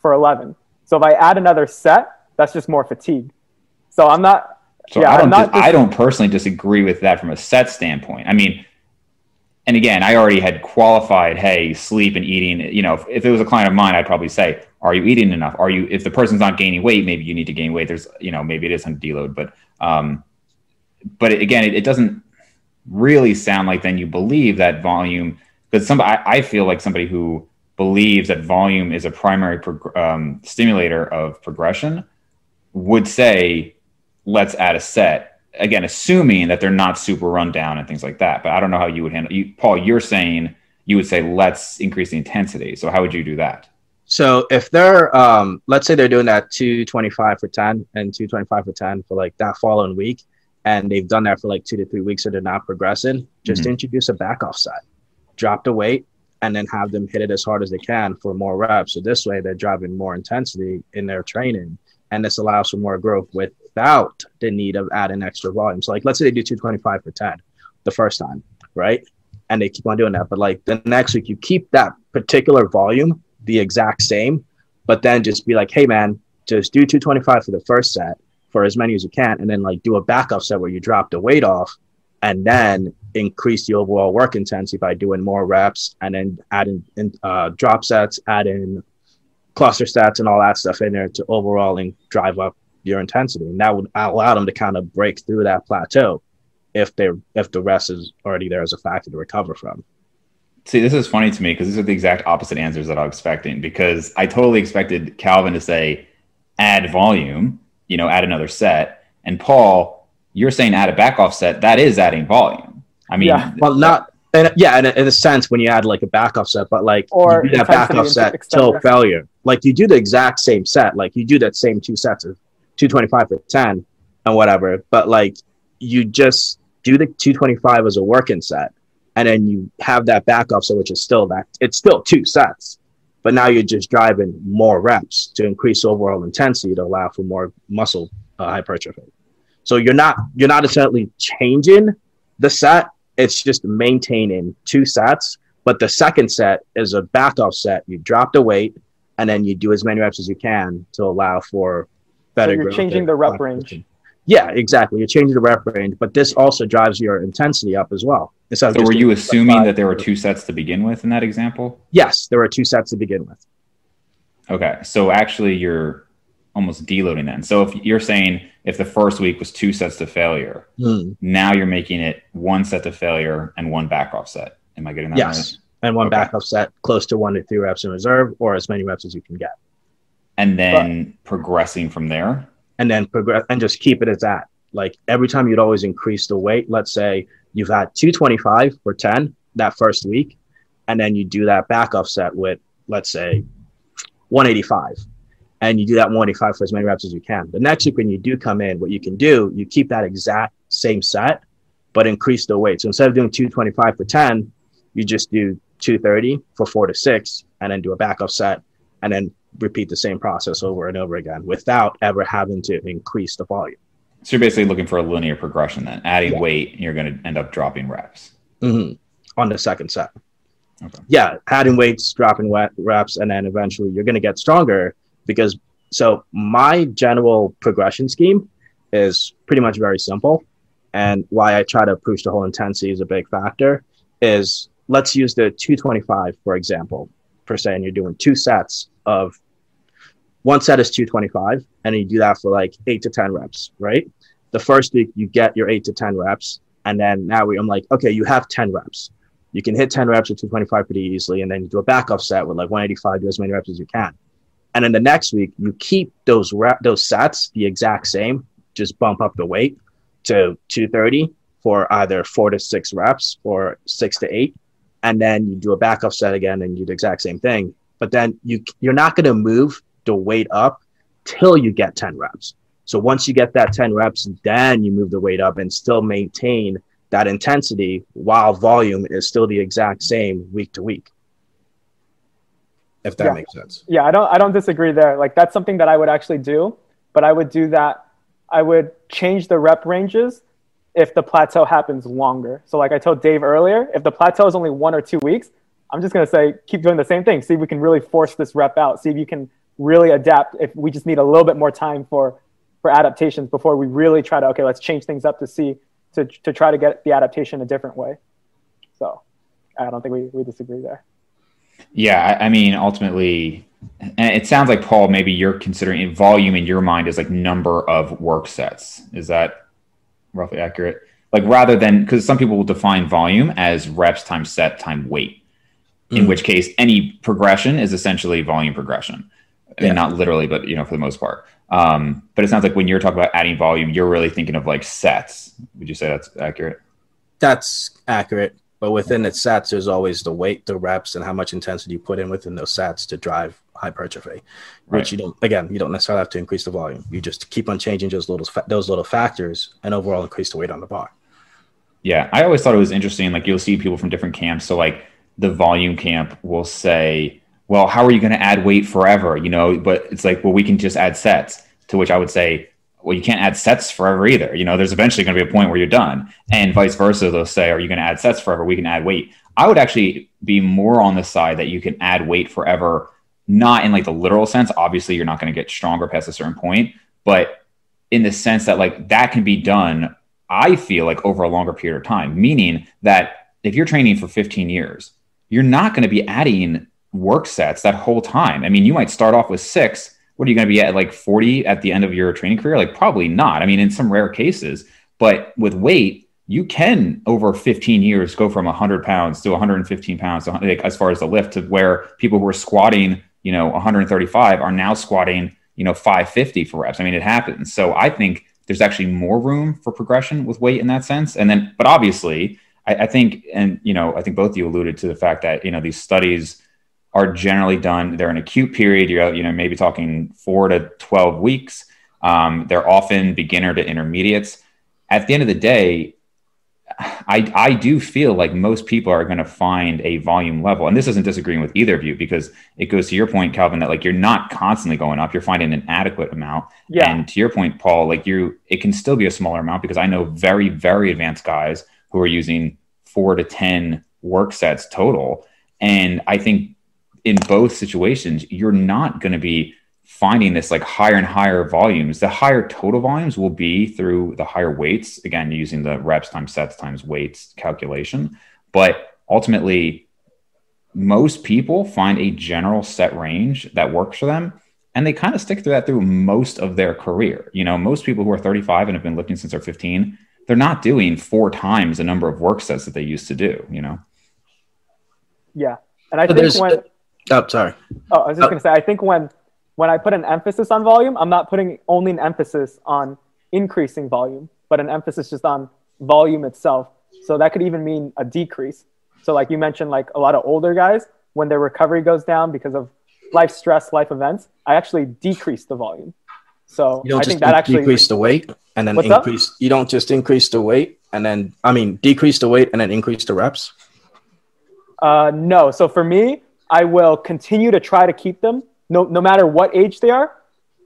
for 11. So if I add another set, that's just more fatigue. So I'm not so yeah, I don't. Dis- I don't personally disagree with that from a set standpoint. I mean, and again, I already had qualified, hey, sleep and eating. You know, if, if, it was a client of mine, I'd probably say, are you eating enough? Are you, if the person's not gaining weight, maybe you need to gain weight. There's, you know, maybe it is on deload, but, um, but again, it, it, doesn't really sound like then you believe that volume, because some, I, I, feel like somebody who believes that volume is a primary prog- um, stimulator of progression would say, let's add a set again, assuming that they're not super run down and things like that. But I don't know how you would handle. You, Paul, you're saying you would say let's increase the intensity. So how would you do that? So if they're, um, let's say they're doing that 225 for 10 and 225 for 10 for like that following week, and they've done that for like two to three weeks, or they're not progressing, just mm-hmm. introduce a back off set, drop the weight, and then have them hit it as hard as they can for more reps. So this way, they're driving more intensity in their training, and this allows for more growth with without the need of adding extra volume. So like let's say they do 225 for 10 the first time, right? And they keep on doing that. But like the next week you keep that particular volume the exact same, but then just be like, hey man, just do 225 for the first set for as many as you can, and then like do a backup set where you drop the weight off and then increase the overall work intensity by doing more reps and then adding in, uh, drop sets, add in cluster sets and all that stuff in there to overall drive up your intensity, and that would allow them to kind of break through that plateau if they if the rest is already there as a factor to recover from. See, this is funny to me because these are the exact opposite answers that I was expecting. Because I totally expected Calvin to say, "Add volume," you know, add another set, and Paul, you're saying add a back off set. That is adding volume. I mean, yeah. well, not. And yeah, in a, in a sense, when you add like a back off set, but like or you do that back off set till failure. Like you do the exact same set. Like you do that same two sets of 225 for 10 and whatever. But like you just do the 225 as a working set and then you have that backup so which is still that it's still two sets but now you're just driving more reps to increase overall intensity to allow for more muscle uh, hypertrophy so you're not you're not essentially changing the set it's just maintaining two sets but the second set is a backup set you drop the weight and then you do as many reps as you can to allow for better. So you're changing the rep range. Yeah, exactly. You're changing the rep range, but this also drives your intensity up as well. So were you assuming that there were two sets to begin with in that example? Yes, there were two sets to begin with. Okay, so actually you're almost deloading then. So if you're saying if the first week was two sets to failure, mm. now you're making it one set to failure and one back off set. Am I getting that yes. right? And one okay. back off set close to one to three reps in reserve or as many reps as you can get and then but, progressing from there? And then progress and just keep it as that. Like every time you'd always increase the weight let's say you've had 225 for 10 that first week and then you do that back offset with let's say 185 and you do that 185 for as many reps as you can. The next week when you do come in what you can do you keep that exact same set but increase the weight. So instead of doing 225 for 10 you just do 230 for four to six and then do a back offset and then repeat the same process over and over again without ever having to increase the volume. So you're basically looking for a linear progression then, adding yeah. weight, you're going to end up dropping reps. Mm-hmm. On the second set. Okay. Yeah, adding weights, dropping wet reps, and then eventually you're going to get stronger because. So my general progression scheme is pretty much very simple, and why I try to push the whole intensity is a big factor. Is let's use the 225 for example, per se, and you're doing two sets of one set is 225 and you do that for like eight to 10 reps, right? The first week you get your eight to 10 reps. And then now we, I'm like, okay, you have 10 reps. You can hit 10 reps with 225 pretty easily. And then you do a backup set with like 185, do as many reps as you can. And then the next week you keep those rep, those sets the exact same, just bump up the weight to 230 for either four to six reps or six to eight. And then you do a backup set again and you do the exact same thing but then you you're not going to move the weight up till you get 10 reps. So once you get that 10 reps, then you move the weight up and still maintain that intensity while volume is still the exact same week to week. If that yeah. makes sense. Yeah, I don't I don't disagree there. Like that's something that I would actually do, but I would do that I would change the rep ranges if the plateau happens longer. So like I told Dave earlier, if the plateau is only 1 or 2 weeks, I'm just going to say keep doing the same thing. See if we can really force this rep out. See if you can really adapt. If we just need a little bit more time for for adaptations before we really try to okay, let's change things up to see to to try to get the adaptation a different way. So I don't think we, we disagree there. Yeah, I, mean, ultimately, and it sounds like Paul, maybe you're considering volume in your mind as like number of work sets. Is that roughly accurate? Like rather than because some people will define volume as reps times set time weight, in mm. which case any progression is essentially volume progression. Yeah. not literally, but you know, for the most part. Um, but it sounds like when you're talking about adding volume, you're really thinking of like sets. Would you say that's accurate? That's accurate. But within its sets, there's always the weight, the reps, and how much intensity you put in within those sets to drive hypertrophy. Right. Which you don't. Again, you don't necessarily have to increase the volume. You just keep on changing those little those little factors, and overall increase the weight on the bar. Yeah, I always thought it was interesting. Like you'll see people from different camps. So like the volume camp will say, "Well, how are you going to add weight forever?" You know, but it's like, well, we can just add sets. To which I would say, well, you can't add sets forever either. You know, there's eventually going to be a point where you're done. And vice versa, they'll say, are you going to add sets forever? We can add weight. I would actually be more on the side that you can add weight forever, not in like the literal sense. Obviously, you're not going to get stronger past a certain point, but in the sense that like that can be done, I feel like over a longer period of time, meaning that if you're training for 15 years, you're not going to be adding work sets that whole time. I mean, you might start off with six what are you going to be at like 40 at the end of your training career? Like probably not. I mean, in some rare cases, but with weight, you can over 15 years go from 100 pounds to 115 pounds like, as far as the lift to where people who are squatting, you know, 135 are now squatting, you know, 550 for reps. I mean, it happens. So I think there's actually more room for progression with weight in that sense. And then, but obviously, I, I think, and you know, I think both of you alluded to the fact that you know these studies are generally done. They're an acute period. You're you know maybe talking four to twelve weeks. Um, they're often beginner to intermediates. At the end of the day, I, I do feel like most people are going to find a volume level. And this isn't disagreeing with either of you because it goes to your point, Calvin, that like you're not constantly going up. You're finding an adequate amount. Yeah. And to your point, Paul, like you, it can still be a smaller amount because I know very, very advanced guys who are using four to 10 work sets total. And I think in both situations, you're not going to be finding this like higher and higher volumes. The higher total volumes will be through the higher weights, again, using the reps times sets times weights calculation. But ultimately, most people find a general set range that works for them. And they kind of stick to that through most of their career. You know, most people who are 35 and have been lifting since they're 15, they're not doing four times the number of work sets that they used to do, you know? Yeah. And I think when Oh, sorry. Oh, I was just oh. going to say, I think when when I put an emphasis on volume, I'm not putting only an emphasis on increasing volume, but an emphasis just on volume itself. So that could even mean a decrease. So like you mentioned, like a lot of older guys, when their recovery goes down because of life stress, life events, I actually decrease the volume. So you don't I just think that actually decrease the weight and then What's increase. Up? You don't just increase the weight and then I mean decrease the weight and then increase the reps. Uh, no. So for me, I will continue to try to keep them no, no matter what age they are,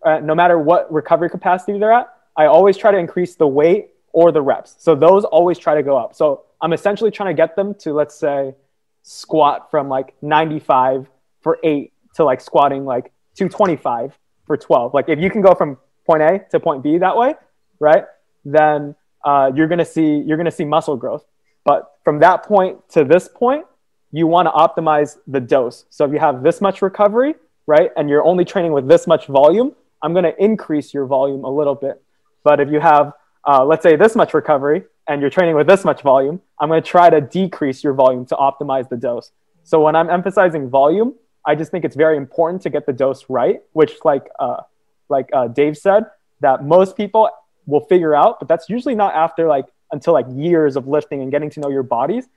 uh, no matter what recovery capacity they're at. I always try to increase the weight or the reps. So those always try to go up. So I'm essentially trying to get them to, let's say, squat from like 95 for eight to like squatting like 225 for 12. Like if you can go from point A to point B that way, right? Then uh, you're gonna see you're gonna see muscle growth. But from that point to this point, you want to optimize the dose. So if you have this much recovery, right, and you're only training with this much volume, I'm to increase your volume a little bit. But if you have, uh, let's say, this much recovery and you're training with this much volume, I'm going to try to decrease your volume to optimize the dose. So when I'm emphasizing volume, I just think it's very important to get the dose right, which, like, uh, like uh, Dave said, that most people will figure out, but that's usually not after like until like years of lifting and getting to know your bodies.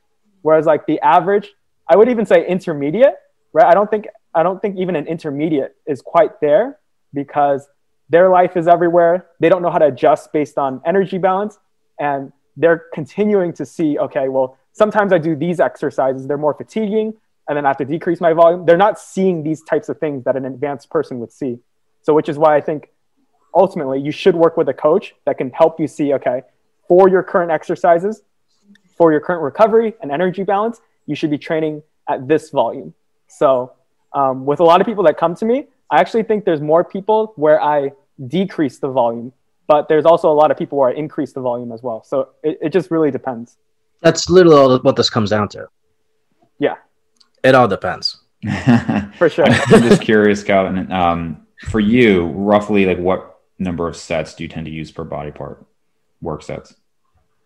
Whereas like the average I would even say intermediate, right? I don't think I don't think even an intermediate is quite there because their life is everywhere. They don't know how to adjust based on energy balance and they're continuing to see, okay, well, sometimes I do these exercises, they're more fatiguing and then I have to decrease my volume. They're not seeing these types of things that an advanced person would see. So which is why I think ultimately you should work with a coach that can help you see, okay, for your current exercises, for your current recovery and energy balance, you should be training at this volume. So, um, with a lot of people that come to me, I actually think there's more people where I decrease the volume, but there's also a lot of people where I increase the volume as well. So, it, it just really depends. That's literally all what this comes down to. Yeah. It all depends. For sure. I'm just curious, Calvin. Um, for you, roughly, like what number of sets do you tend to use per body part? Work sets.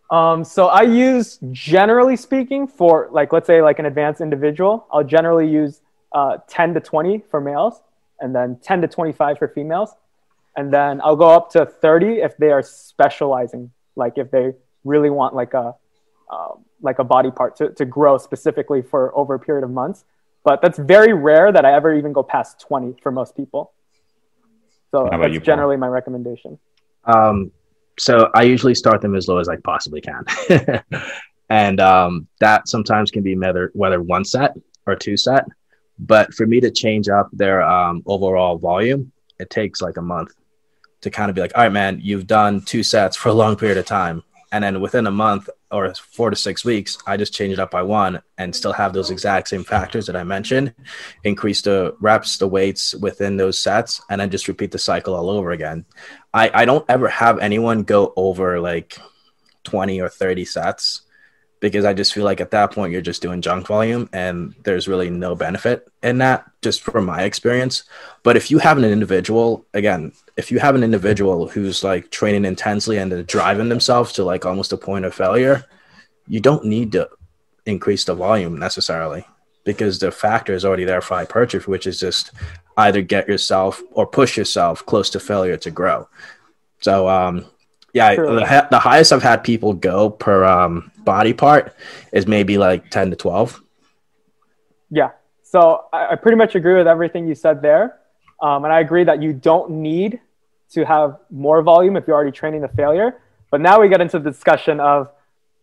Um, so I use, generally speaking, for like let's say like an advanced individual, I'll generally use uh, 10 to 20 for males, and then 10 to 25 for females, and then I'll go up to 30 if they are specializing, like if they really want like a uh, like a body part to, to grow specifically for over a period of months. But that's very rare that I ever even go past 20 for most people. So that's you, generally my recommendation. Um, so I usually start them as low as I possibly can. and um, that sometimes can be whether, whether one set or two set. But for me to change up their um, overall volume, it takes like a month to kind of be like, all right, man, you've done two sets for a long period of time. And then within a month or four to six weeks, I just change it up by one and still have those exact same factors that I mentioned, increase the reps, the weights within those sets, and then just repeat the cycle all over again. I, I don't ever have anyone go over like 20 or 30 sets because I just feel like at that point you're just doing junk volume and there's really no benefit in that, just from my experience. But if you have an individual, again, if you have an individual who's like training intensely and driving themselves to like almost a point of failure, you don't need to increase the volume necessarily because the factor is already there for hypertrophy, which is just either get yourself or push yourself close to failure to grow. So, um, yeah, the, the, highest I've had people go per um, body part is maybe like 10 to 12. Yeah. So I, I pretty much agree with everything you said there. Um, and I agree that you don't need to have more volume if you're already training the failure. But now we get into the discussion of,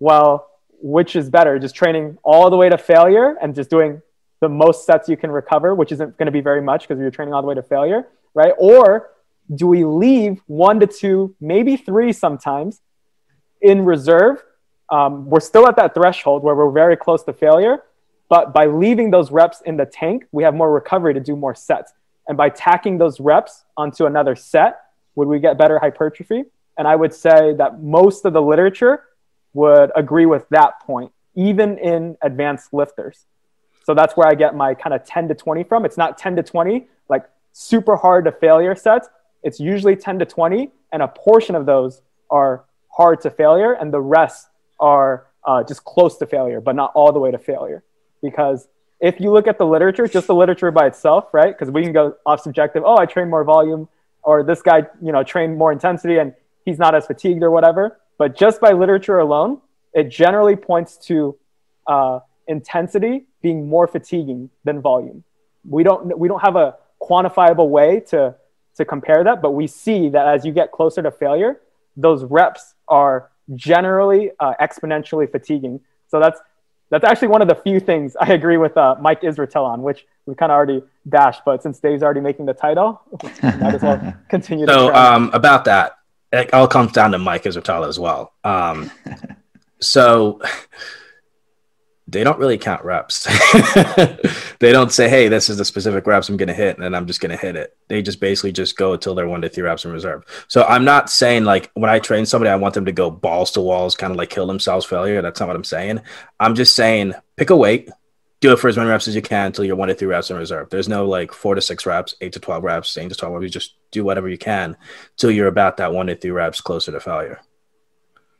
well, which is better, just training all the way to failure and just doing the most sets you can recover, which isn't going to be very much because you're training all the way to failure, right? Or do we leave one to two, maybe three sometimes in reserve? Um, we're still at that threshold where we're very close to failure, but by leaving those reps in the tank, we have more recovery to do more sets. And by tacking those reps onto another set, would we get better hypertrophy? And I would say that most of the literature would agree with that point, even in advanced lifters. So that's where I get my kind of 10 to 20 from. It's not 10 to 20, like super hard to failure sets, it's usually 10 to 20, and a portion of those are hard to failure, and the rest are uh, just close to failure, but not all the way to failure. Because if you look at the literature, just the literature by itself, right? Because we can go off subjective. Oh, I train more volume, or this guy, you know, trained more intensity, and he's not as fatigued or whatever. But just by literature alone, it generally points to uh, intensity being more fatiguing than volume. We don't we don't have a quantifiable way to to compare that, but we see that as you get closer to failure, those reps are generally uh, exponentially fatiguing. So that's that's actually one of the few things I agree with uh, Mike Israetel on, which we kind of already bashed. But since Dave's already making the title, might as well continue. So um, about that, it all comes down to Mike Israetel as well. Um, so they don't really count reps. they don't say, "Hey, this is the specific reps I'm going to hit," and then I'm just going to hit it. They just basically just go until they're one to three reps in reserve. So I'm not saying like when I train somebody, I want them to go balls to walls, kind of like kill themselves failure. That's not what I'm saying. I'm just saying pick a weight, do it for as many reps as you can until you're one to three reps in reserve. There's no like four to six reps, eight to twelve reps, eight to twelve reps. You just do whatever you can till you're about that one to three reps closer to failure.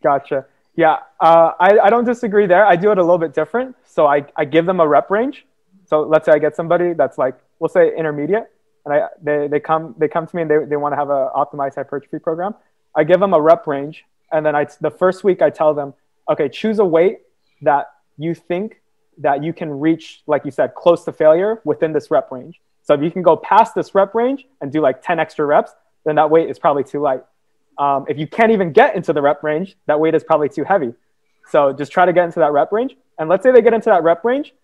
Gotcha. Yeah, uh, I, I don't disagree there. I do it a little bit different. So I, I give them a rep range. So let's say I get somebody that's like, we'll say intermediate, and I, they, they, come, they come to me and they, they want to have an optimized hypertrophy program. I give them a rep range. And then I, the first week I tell them, okay, choose a weight that you think that you can reach, like you said, close to failure within this rep range. So if you can go past this rep range and do like 10 extra reps, then that weight is probably too light. Um, if you can't even get into the rep range, that weight is probably too heavy. So just try to get into that rep range. And let's say they get into that rep range.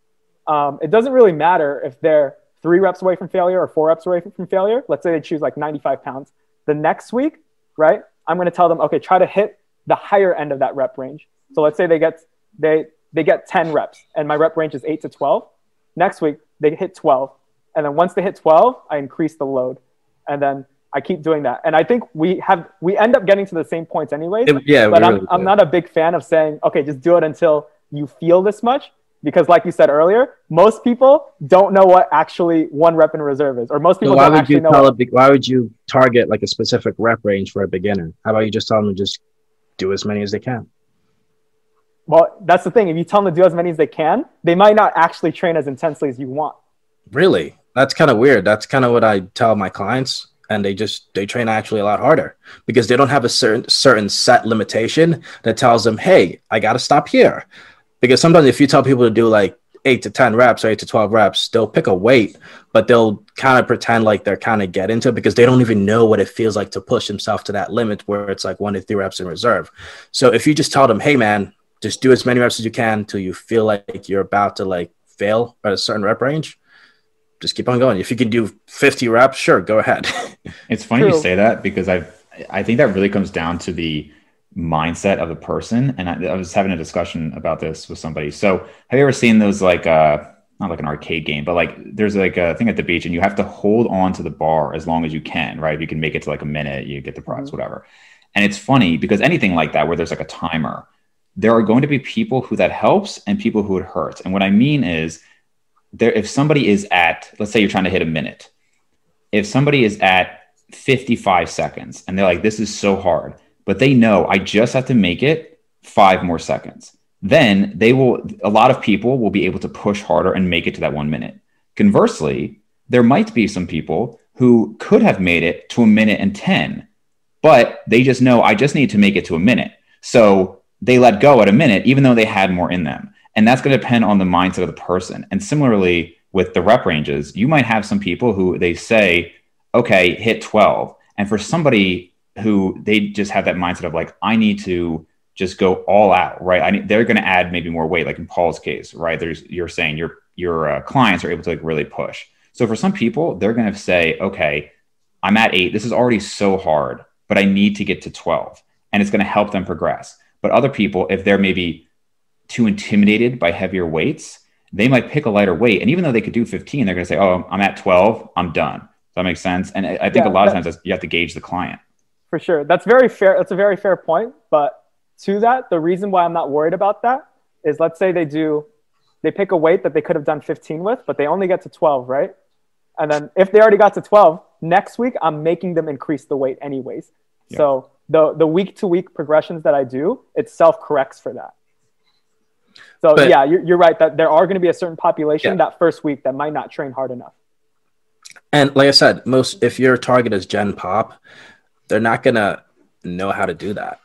Um, it doesn't really matter if they're three reps away from failure or four reps away from failure. Let's say they choose like 95 pounds. The next week, right? I'm going to tell them, okay, try to hit the higher end of that rep range. So let's say they get they they get 10 reps, and my rep range is eight to 12. Next week they hit 12, and then once they hit 12, I increase the load, and then I keep doing that. And I think we have we end up getting to the same points anyways. Yeah, but I'm, really I'm not a big fan of saying, okay, just do it until you feel this much. because like you said earlier, most people don't know what actually one rep in reserve is, or most people So why don't would actually you know. tell what- a, why would you target like a specific rep range for a beginner? How about you just tell them to just do as many as they can? well, that's the thing. If you tell them to do as many as they can, they might not actually train as intensely as you want. Really? That's kind of weird. That's kind of what I tell my clients and they just they train actually a lot harder because they don't have a certain certain set limitation that tells them, "Hey, I got to stop here." Because sometimes if you tell people to do like 8 to 10 reps or 8 to 12 reps, they'll pick a weight, but they'll kind of pretend like they're kind of get into it because they don't even know what it feels like to push themselves to that limit where it's like 1 to 3 reps in reserve. So if you just tell them, "Hey man, just do as many reps as you can until you feel like you're about to like fail at a certain rep range." Just keep on going. If you can do 50 reps, sure, go ahead. It's funny you say that because I I think that really comes down to the mindset of the person. And I, I was having a discussion about this with somebody. So have you ever seen those like uh not like an arcade game, but like there's like a thing at the beach and you have to hold on to the bar as long as you can, right? If you can make it to like a minute, you get the prize, Mhm. whatever. And it's funny because anything like that where there's like a timer, there are going to be people who that helps and people who it hurts. And what I mean is there if somebody is at let's say you're trying to hit a minute if somebody is at 55 seconds and they're like this is so hard but they know i just have to make it five more seconds then they will a lot of people will be able to push harder and make it to that one minute. Conversely there might be some people who could have made it to a minute and 10 but they just know i just need to make it to a minute. So they let go at a minute even though they had more in them and that's going to depend on the mindset of the person. And similarly, with the rep ranges, you might have some people who they say, okay, hit 12. And for somebody who they just have that mindset of like, I need to just go all out, right? I need, they're going to add maybe more weight, like in Paul's case, right? There's, you're saying your, your uh, clients are able to like really push. So for some people, they're going to say, okay, I'm at eight. This is already so hard, but I need to get to 12 and it's going to help them progress. But other people, if they're maybe too intimidated by heavier weights, they might pick a lighter weight. And even though they could do 15, they're going to say, oh, I'm at 12, I'm done. Does that make sense? And I think Yeah, a lot of times you have to gauge the client. For sure. That's very fair. That's a very fair point. But to that, the reason why I'm not worried about that is let's say they do, they pick a weight that they could have done 15 with, but they only get to 12, right? And then if they already got to 12, next week I'm making them increase the weight anyways. Yeah. So the the week to week progressions that I do, it self corrects for that. So But- yeah, you're, you're right that there are going to be a certain population Yeah. that first week that might not train hard enough. and like I said, most if your target is Gen Pop, they're not gonna know how to do that.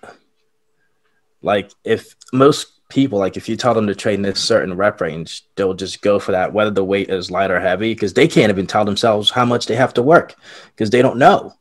Like if most people, like if you tell them to train this certain rep range, they'll just go for that, whether the weight is light or heavy, because they can't even tell themselves how much they have to work because they don't know.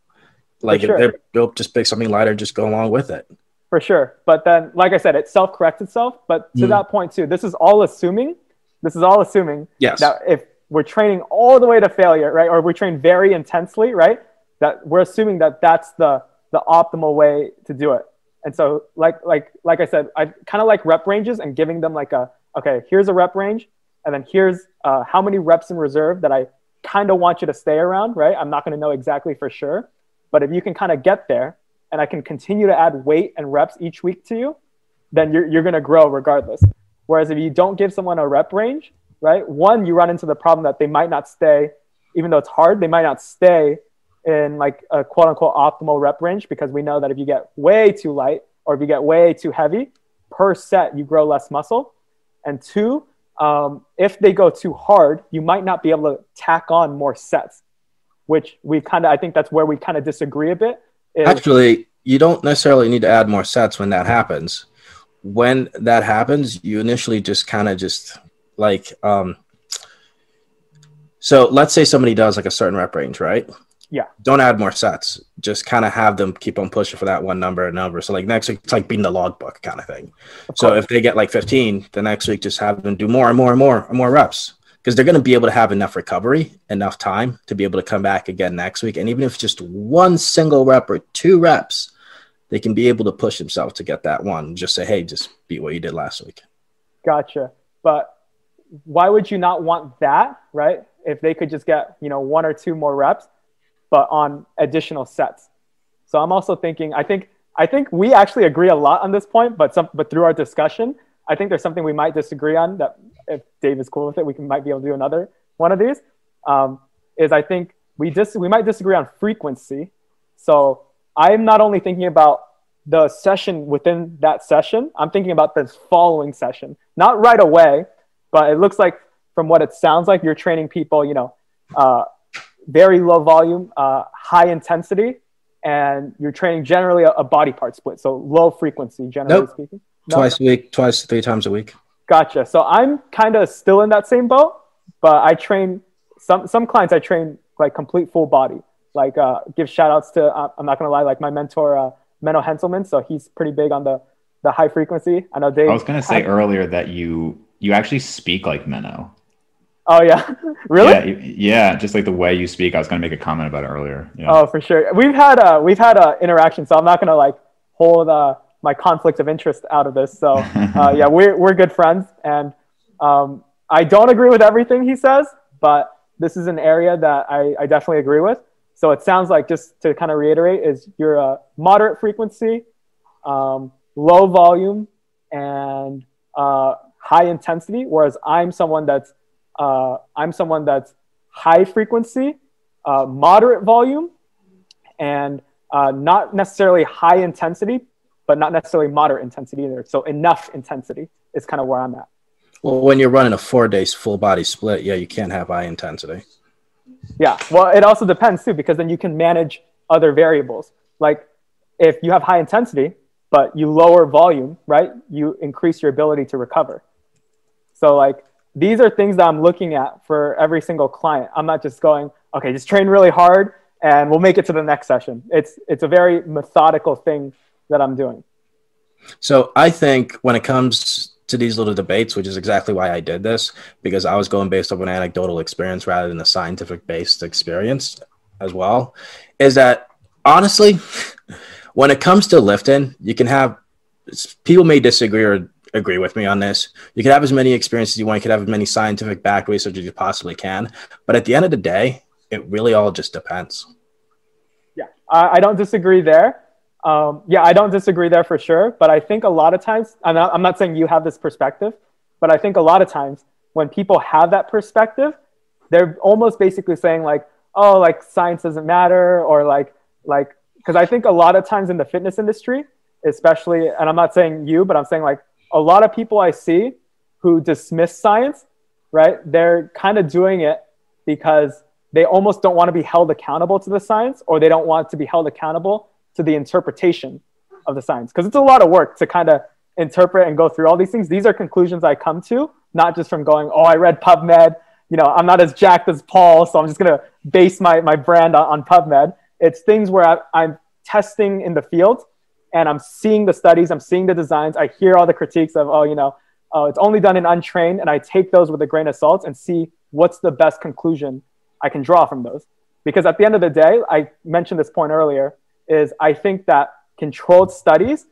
Like sure. if they're, they'll just pick something lighter, just go along with it. For sure. But then, like I said, it self corrects itself. But to Mm. that point, too, this is all assuming, this is all assuming Yes. that if we're training all the way to failure, right, or we train very intensely, right, that we're assuming that that's the, the optimal way to do it. And so, like, like, like I said, I kind of like rep ranges and giving them like a, okay, here's a rep range. And then here's uh, how many reps in reserve that I kind of want you to stay around, right? I'm not going to know exactly for sure. But if you can kind of get there and I can continue to add weight and reps each week to you, then you're, you're going to grow regardless. Whereas if you don't give someone a rep range, right, one, you run into the problem that they might not stay, even though it's hard, they might not stay in like a quote unquote optimal rep range because we know that if you get way too light or if you get way too heavy per set, you grow less muscle. And two, um, if they go too hard, you might not be able to tack on more sets, which we kind of, I think that's where we kind of disagree a bit. Actually, you don't necessarily need to add more sets when that happens. When that happens, you initially just kind of just like um so let's say somebody does like a certain rep range, right? Yeah. Don't add more sets. Just kind of have them keep on pushing for that one number and number. So like next week it's like beating the logbook kind of thing. Of So if they get like 15, the next week just have them do more and more and more and more reps because they're going to be able to have enough recovery, enough time to be able to come back again next week. And even if just one single rep or two reps, they can be able to push themselves to get that one. Just say, hey, just beat what you did last week. Gotcha. But why would you not want that, right? If they could just get, you know, one or two more reps, but on additional sets. So I'm also thinking, I think, I think we actually agree a lot on this point, but some, but through our discussion, I think there's something we might disagree on that if Dave is cool with it, we can, might be able to do another one of these. Um, is I think we dis- we might disagree on frequency. So I'm not only thinking about the session within that session, I'm thinking about this following session, not right away, but it looks like from what it sounds like, you're training people, you know, uh, very low volume, uh, high intensity, and you're training generally a, a, body part split, so low frequency, generally nope. speaking. No? Twice a week, twice, three times a week. Gotcha. So I'm kind of still in that same boat, but I train some some clients. I train like complete full body. Like uh, give shout outs to uh, I'm not gonna lie, like my mentor uh, Menno Henselman. So he's pretty big on the the high frequency. I know Dave. I was gonna say earlier that you you actually speak like Menno. Oh yeah, really? Yeah, yeah, just like the way you speak. I was gonna make a comment about it earlier. Yeah. Oh, for sure. We've had uh, we've had uh, interaction, so I'm not gonna like hold uh, my conflict of interest out of this. So uh, yeah, we're we're good friends, and um, I don't agree with everything he says, but this is an area that I, I definitely agree with. So it sounds like just to kind of reiterate is you're a moderate frequency, um, low volume, and uh, high intensity, whereas I'm someone that's uh, I'm someone that's high frequency, uh, moderate volume, and uh, not necessarily high intensity, but not necessarily moderate intensity either. So enough intensity is kind of where I'm at. Well, when you're running a four days full body split, yeah, you can't have high intensity. Yeah. Well, it also depends too, because then you can manage other variables. Like if you have high intensity, but you lower volume, right? You increase your ability to recover. So like these are things that I'm looking at for every single client. I'm not just going, okay, just train really hard and we'll make it to the next session. It's it's a very methodical thing that I'm doing. So I think when it comes to these little debates, which is exactly why I did this, because I was going based off an anecdotal experience rather than a scientific based experience as well, is that honestly, when it comes to lifting, you can have people may disagree or agree with me on this. You can have as many experiences you want. You can have as many scientific back research as you possibly can. But at the end of the day, it really all just depends. Yeah, I, I don't disagree there. Um, yeah, I don't disagree there for sure. But I think a lot of times, I'm not, I'm not saying you have this perspective, but I think a lot of times when people have that perspective, they're almost basically saying like, oh, like science doesn't matter, or like, like, because I think a lot of times in the fitness industry, especially, and I'm not saying you, but I'm saying like a lot of people I see who dismiss science, right? They're kind of doing it because they almost don't want to be held accountable to the science or they don't want to be held accountable to the interpretation of the science because it's a lot of work to kind of interpret and go through all these things. These are conclusions I come to, not just from going, oh, I read PubMed. You know, I'm not as jacked as Paul, so I'm just to base my, my brand on, on PubMed. It's things where I, I'm testing in the field and I'm seeing the studies, I'm seeing the designs, I hear all the critiques of, oh, you know, uh, it's only done in untrained, and I take those with a grain of salt and see what's the best conclusion I can draw from those. Because at the end of the day, I mentioned this point earlier, is I think that controlled studies,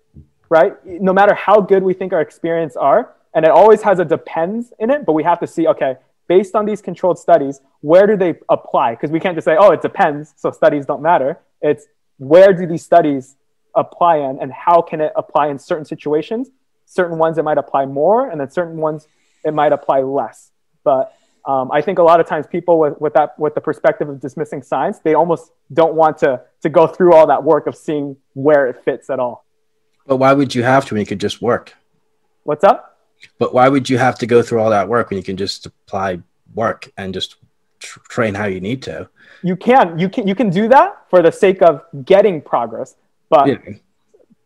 right, no matter how good we think our experience are, and it always has a depends in it, but we have to see, okay, based on these controlled studies, where do they apply? Because we can't just say, oh, it depends, so studies don't matter. It's where do these studies apply in and how can it apply in certain situations certain ones it might apply more and then certain ones it might apply less but um, i think a lot of times people with, with that with the perspective of dismissing science they almost don't want to to go through all that work of seeing where it fits at all but why would you have to when you could just work what's up but why would you have to go through all that work when you can just apply work and just tr- train how you need to you can you can you can do that for the sake of getting progress but yeah.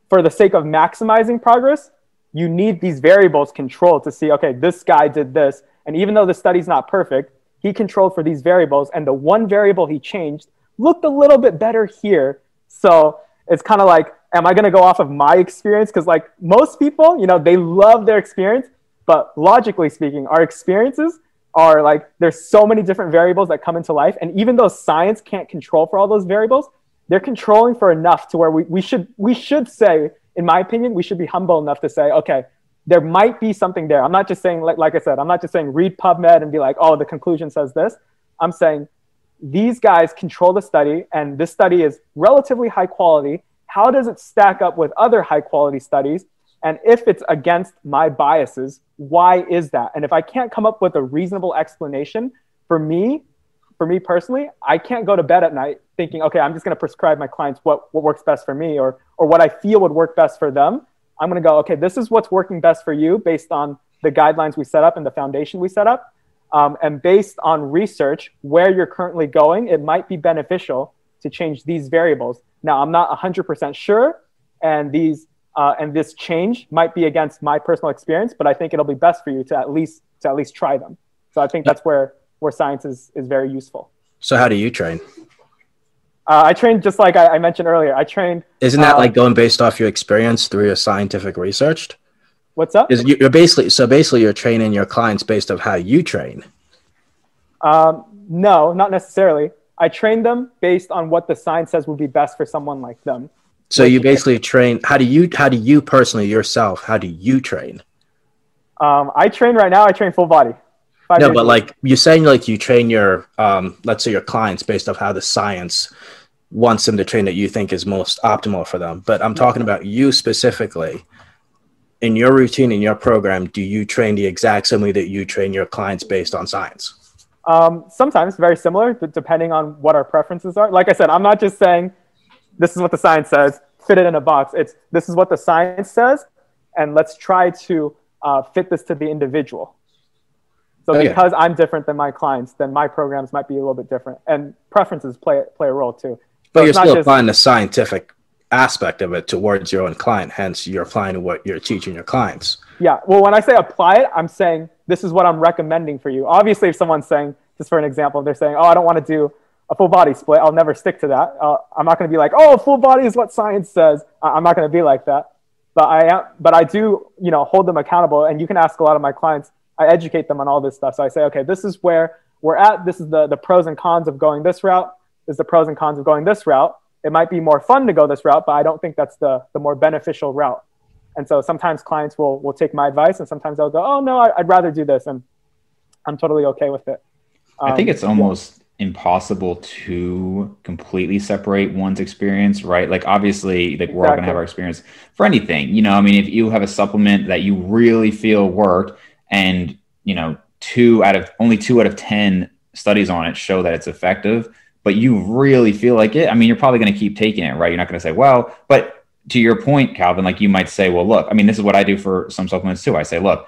for the sake of maximizing progress, you need these variables controlled to see, okay, this guy did this. And even though the study's not perfect, he controlled for these variables. And the one variable he changed looked a little bit better here. So it's kind of like, am I going to go off of my experience? Because, like most people, you know, they love their experience. But logically speaking, our experiences are like, there's so many different variables that come into life. And even though science can't control for all those variables, they're controlling for enough to where we, we should we should say in my opinion we should be humble enough to say okay there might be something there i'm not just saying like, like i said i'm not just saying read pubmed and be like oh the conclusion says this i'm saying these guys control the study and this study is relatively high quality how does it stack up with other high quality studies And if it's against my biases, why is that? And if I can't come up with a reasonable explanation, for me, for me personally, I can't go to bed at night thinking, okay, I'm just going to prescribe my clients what, what works best for me or, or what I feel would work best for them. I'm going to go, okay, this is what's working best for you based on the guidelines we set up and the foundation we set up. Um, and based on research, where you're currently going, it might be beneficial to change these variables. Now, I'm not 100% sure, and these uh, and this change might be against my personal experience, but I think it'll be best for you to at least to at least try them. So I think that's where where science is is very useful. So how do you train? Uh, I trained just like I, I, mentioned earlier. I trained. Isn't that uh, like going based off your experience through your scientific research? What's up? Is you're basically so basically you're training your clients based off how you train. Um, no, not necessarily. I train them based on what the science says would be best for someone like them. So you basically train. How do you? How do you personally yourself? How do you train? Um, I train right now. I train full body. no, but like you're saying, like you train your, um, let's say your clients based off how the science wants them to train that you think is most optimal for them. But I'm talking about you specifically. In your routine, in your program, do you train the exact same way that you train your clients based on science? Um, sometimes very similar, but depending on what our preferences are. Like I said, I'm not just saying this is what the science says, fit it in a box. It's this is what the science says, and let's try to uh, fit this to the individual. So okay. because I'm different than my clients, then my programs might be a little bit different, and preferences play play a role too. But so you're still just, applying the scientific aspect of it towards your own client. Hence, you're applying what you're teaching your clients. Yeah. Well, when I say apply it, I'm saying this is what I'm recommending for you. Obviously, if someone's saying, just for an example, they're saying, "Oh, I don't want to do a full body split. I'll never stick to that. Uh, I'm not going to be like, oh, full body is what science says. I'm not going to be like that. But I am, but I do, you know, hold them accountable. And you can ask a lot of my clients. I educate them on all this stuff. So I say, okay, this is where we're at. This is the the pros and cons of going this route. Is the pros and cons of going this route. It might be more fun to go this route, but I don't think that's the the more beneficial route. And so sometimes clients will will take my advice, and sometimes they'll go, oh no, I, would rather do this, and I'm totally okay with it. Um, I think it's almost. Impossible to completely separate one's experience, right? Like obviously, like we're all gonna have our experience for anything. You know, I mean, if you have a supplement that you really feel worked, and you know, two out of only two out of ten studies on it show that it's effective, but you really feel like it. I mean, you're probably gonna keep taking it, right? You're not gonna say, well, but to your point, Calvin, like you might say, well, look, I mean, this is what I do for some supplements too. I say, look,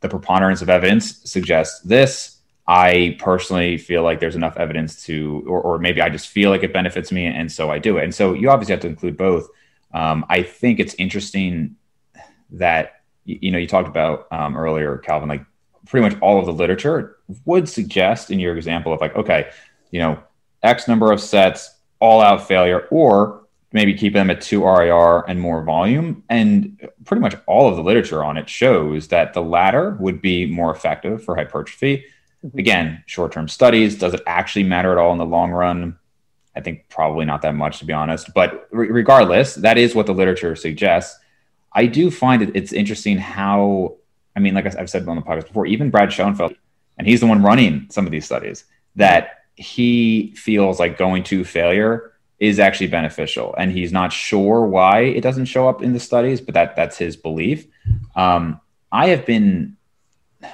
the preponderance of evidence suggests this I personally feel like there's enough evidence to, or, or, maybe I just feel like it benefits me, and so I do it. And so you obviously have to include both. Um, I think it's interesting that you know you talked about um, earlier, Calvin, like pretty much all of the literature would suggest in your example of like, okay, you know, X number of sets, all out failure, or maybe keep them at two RIR and more volume. And pretty much all of the literature on it shows that the latter would be more effective for hypertrophy Mm-hmm. Again, short term studies. Does it actually matter at all in the long run? I think probably not that much, to be honest. But re- regardless, that is what the literature suggests. I do find it, it's interesting how, I mean, like I've said on the podcast before, even Brad Schoenfeld, and he's the one running some of these studies, that he feels like going to failure is actually beneficial and he's not sure why it doesn't show up in the studies but that that's his belief um, i have been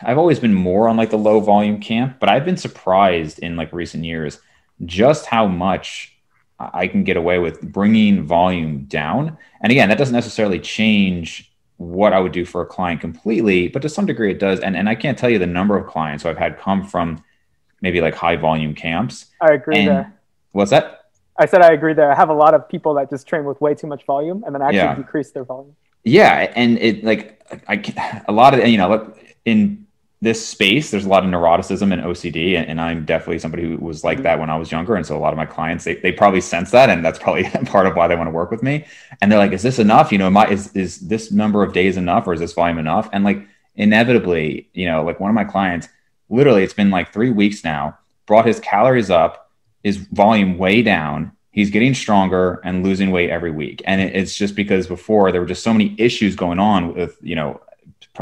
I've always been more on like the low volume camp, but I've been surprised in like recent years just how much I can get away with bringing volume down. And again, that doesn't necessarily change what I would do for a client completely, but to some degree it does. And and I can't tell you the number of clients who I've had come from maybe like high volume camps. I agree and, there. What's that? I said I agree there. I have a lot of people that just train with way too much volume and then actually yeah. decrease their volume. Yeah, and it like I a lot of you know in this space, there's a lot of neuroticism and OCD, and, and, I'm definitely somebody who was like mm-hmm. that when I was younger. And so a lot of my clients, they, they probably sense that, and that's probably part of why they want to work with me. And they're like, "Is this enough? You know, am I, is is this number of days enough, or is this volume enough?" And like inevitably, you know, like one of my clients, literally, it's been like three weeks now, brought his calories up, his volume way down. He's getting stronger and losing weight every week, and it, it's just because before there were just so many issues going on with you know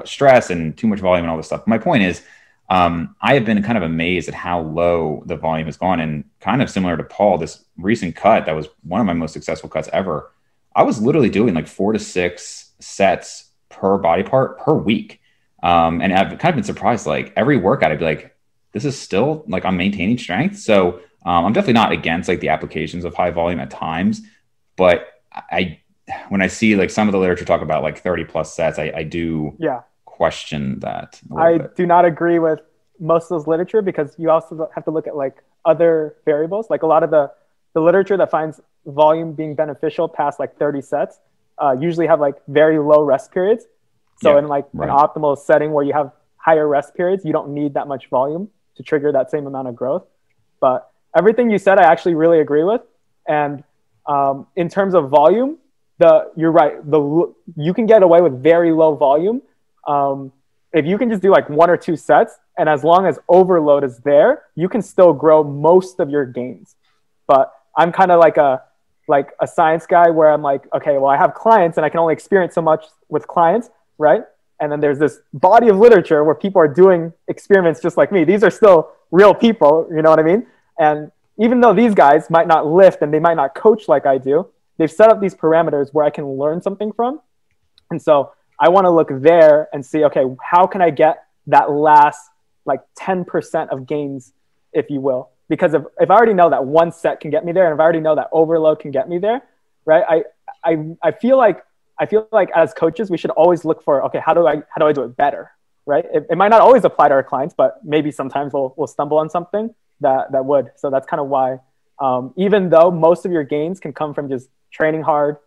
stress and too much volume and all this stuff. My point is, um, I have been kind of amazed at how low the volume has gone, and kind of similar to Paul, this recent cut that was one of my most successful cuts ever. I was literally doing like four to six sets per body part per week. Um, and I've kind of been surprised. Like every workout, I'd be like, this is still like I'm maintaining strength. So um, I'm definitely not against like the applications of high volume at times, but I when I see like some of the literature talk about like 30 plus sets, I, I do yeah question that. I bit. do not agree with most of those literature because you also have to look at like other variables. Like a lot of the the literature that finds volume being beneficial past like 30 sets uh, usually have like very low rest periods. So Yeah, in like right. an optimal setting where you have higher rest periods, you don't need that much volume to trigger that same amount of growth. But everything you said, I actually really agree with. And um, in terms of volume, the you're right. The you can get away with very low volume um, if you can just do like one or two sets, and as long as overload is there, you can still grow most of your gains. But I'm kind of like a like a science guy where I'm like, okay, well, I have clients and I can only experience so much with clients, right? And then there's this body of literature where people are doing experiments just like me. These are still real people, you know what I mean? And even though these guys might not lift and they might not coach like I do, they've set up these parameters where I can learn something from. And so I want to look there and see, okay, how can I get that last like 10% of gains, if you will? Because if, if I already know that one set can get me there and if I already know that overload can get me there, right? I, I, I feel like I feel like as coaches, we should always look for, okay, how do I how do I do it better? Right? It, it might not always apply to our clients, but maybe sometimes we'll, we'll stumble on something that, that would. So that's kind of why, um, even though most of your gains can come from just training hard,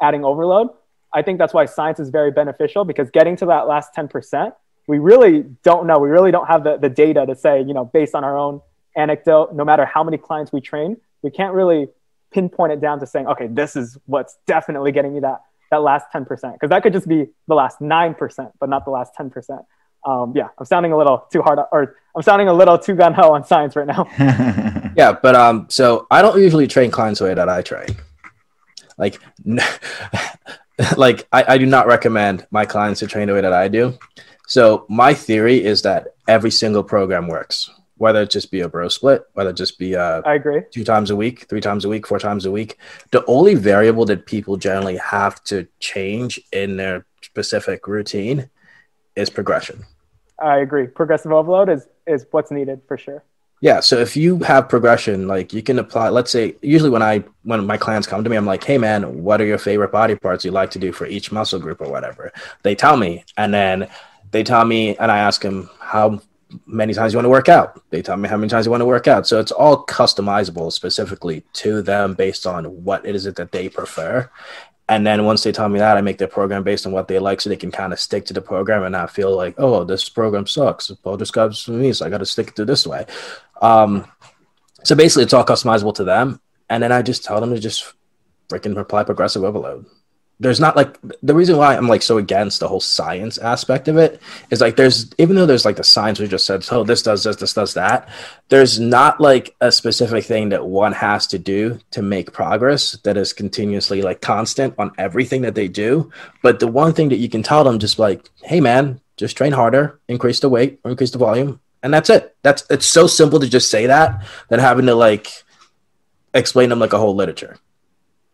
adding overload, I think that's why science is very beneficial because getting to that last 10%, we really don't know. We really don't have the, the data to say, you know, based on our own anecdote, no matter how many clients we train, we can't really pinpoint it down to saying, okay, this is what's definitely getting me that, that last 10%. Because that could just be the last 9%, but not the last 10%. Um, yeah, I'm sounding a little too hard, or I'm sounding a little too gun ho on science right now. Yeah, but um, so I don't usually train clients the way that I train. Like, n- like I, I do not recommend my clients to train the way that I do. So my theory is that every single program works, whether it just be a bro split, whether it just be uh, I agree. two times a week, three times a week, four times a week. The only variable that people generally have to change in their specific routine is progression. I agree. Progressive overload is, is what's needed for sure. Yeah, so if you have progression, like you can apply. Let's say, usually when I when my clients come to me, I'm like, "Hey, man, what are your favorite body parts you like to do for each muscle group or whatever?" They tell me, and then they tell me, and I ask them how many times you want to work out. They tell me how many times you want to work out. So it's all customizable specifically to them based on what it is it that they prefer. And then once they tell me that, I make their program based on what they like, so they can kind of stick to the program and not feel like, oh, this program sucks. Paul describes for me, so I got to stick to this way. Um, so basically, it's all customizable to them, and then I just tell them to just freaking apply progressive overload. There's not like the reason why I'm like so against the whole science aspect of it is like there's even though there's like the science we just said oh this does this this does that there's not like a specific thing that one has to do to make progress that is continuously like constant on everything that they do. But the one thing that you can tell them just like hey man just train harder increase the weight or increase the volume and that's it. That's it's so simple to just say that than having to like explain them like a whole literature.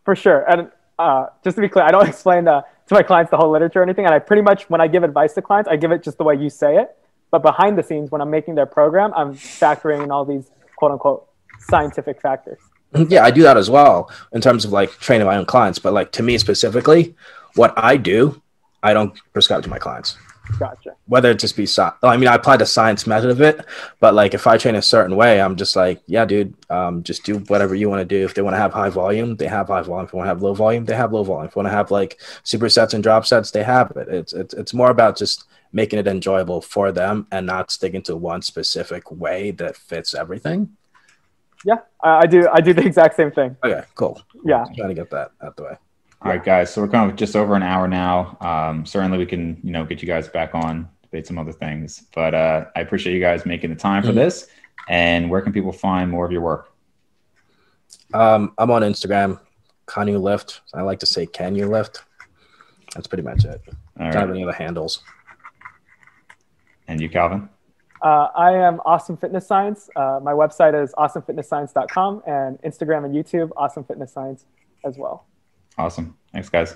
For sure. And uh, just to be clear, I don't explain uh, to my clients the whole literature or anything. And I pretty much, when I give advice to clients, I give it just the way you say it. But behind the scenes, when I'm making their program, I'm factoring in all these quote unquote scientific factors. yeah i do that as well in terms of like training my own clients but like to me specifically what i do i don't prescribe to my clients Gotcha. whether it just be sci- I mean, I apply the science method of it, but like if I train a certain way, I'm just like, yeah, dude, um, just do whatever you want to do. If they want to have high volume, they have high volume. If they want to have low volume, they have low volume. If they want to have like supersets and drop sets, they have it. It's it's it's more about just making it enjoyable for them and not sticking to one specific way that fits everything. Yeah, I, I do. I do the exact same thing. Okay, cool. Yeah. Trying to get that out the way. All right, guys. So we're kind of just over an hour now. Um, certainly, we can you know get you guys back on debate some other things. But uh, I appreciate you guys making the time for Mhm. this. And where can people find more of your work? Um, I'm on Instagram, can you lift? I like to say, can you lift? That's pretty much it. All Don't have right. any other handles. And you, Calvin? Uh, I am Awesome Fitness Science. Uh, my website is awesomefitnessscience.com and Instagram and YouTube, Awesome Fitness Science as well. Awesome. Thanks, guys.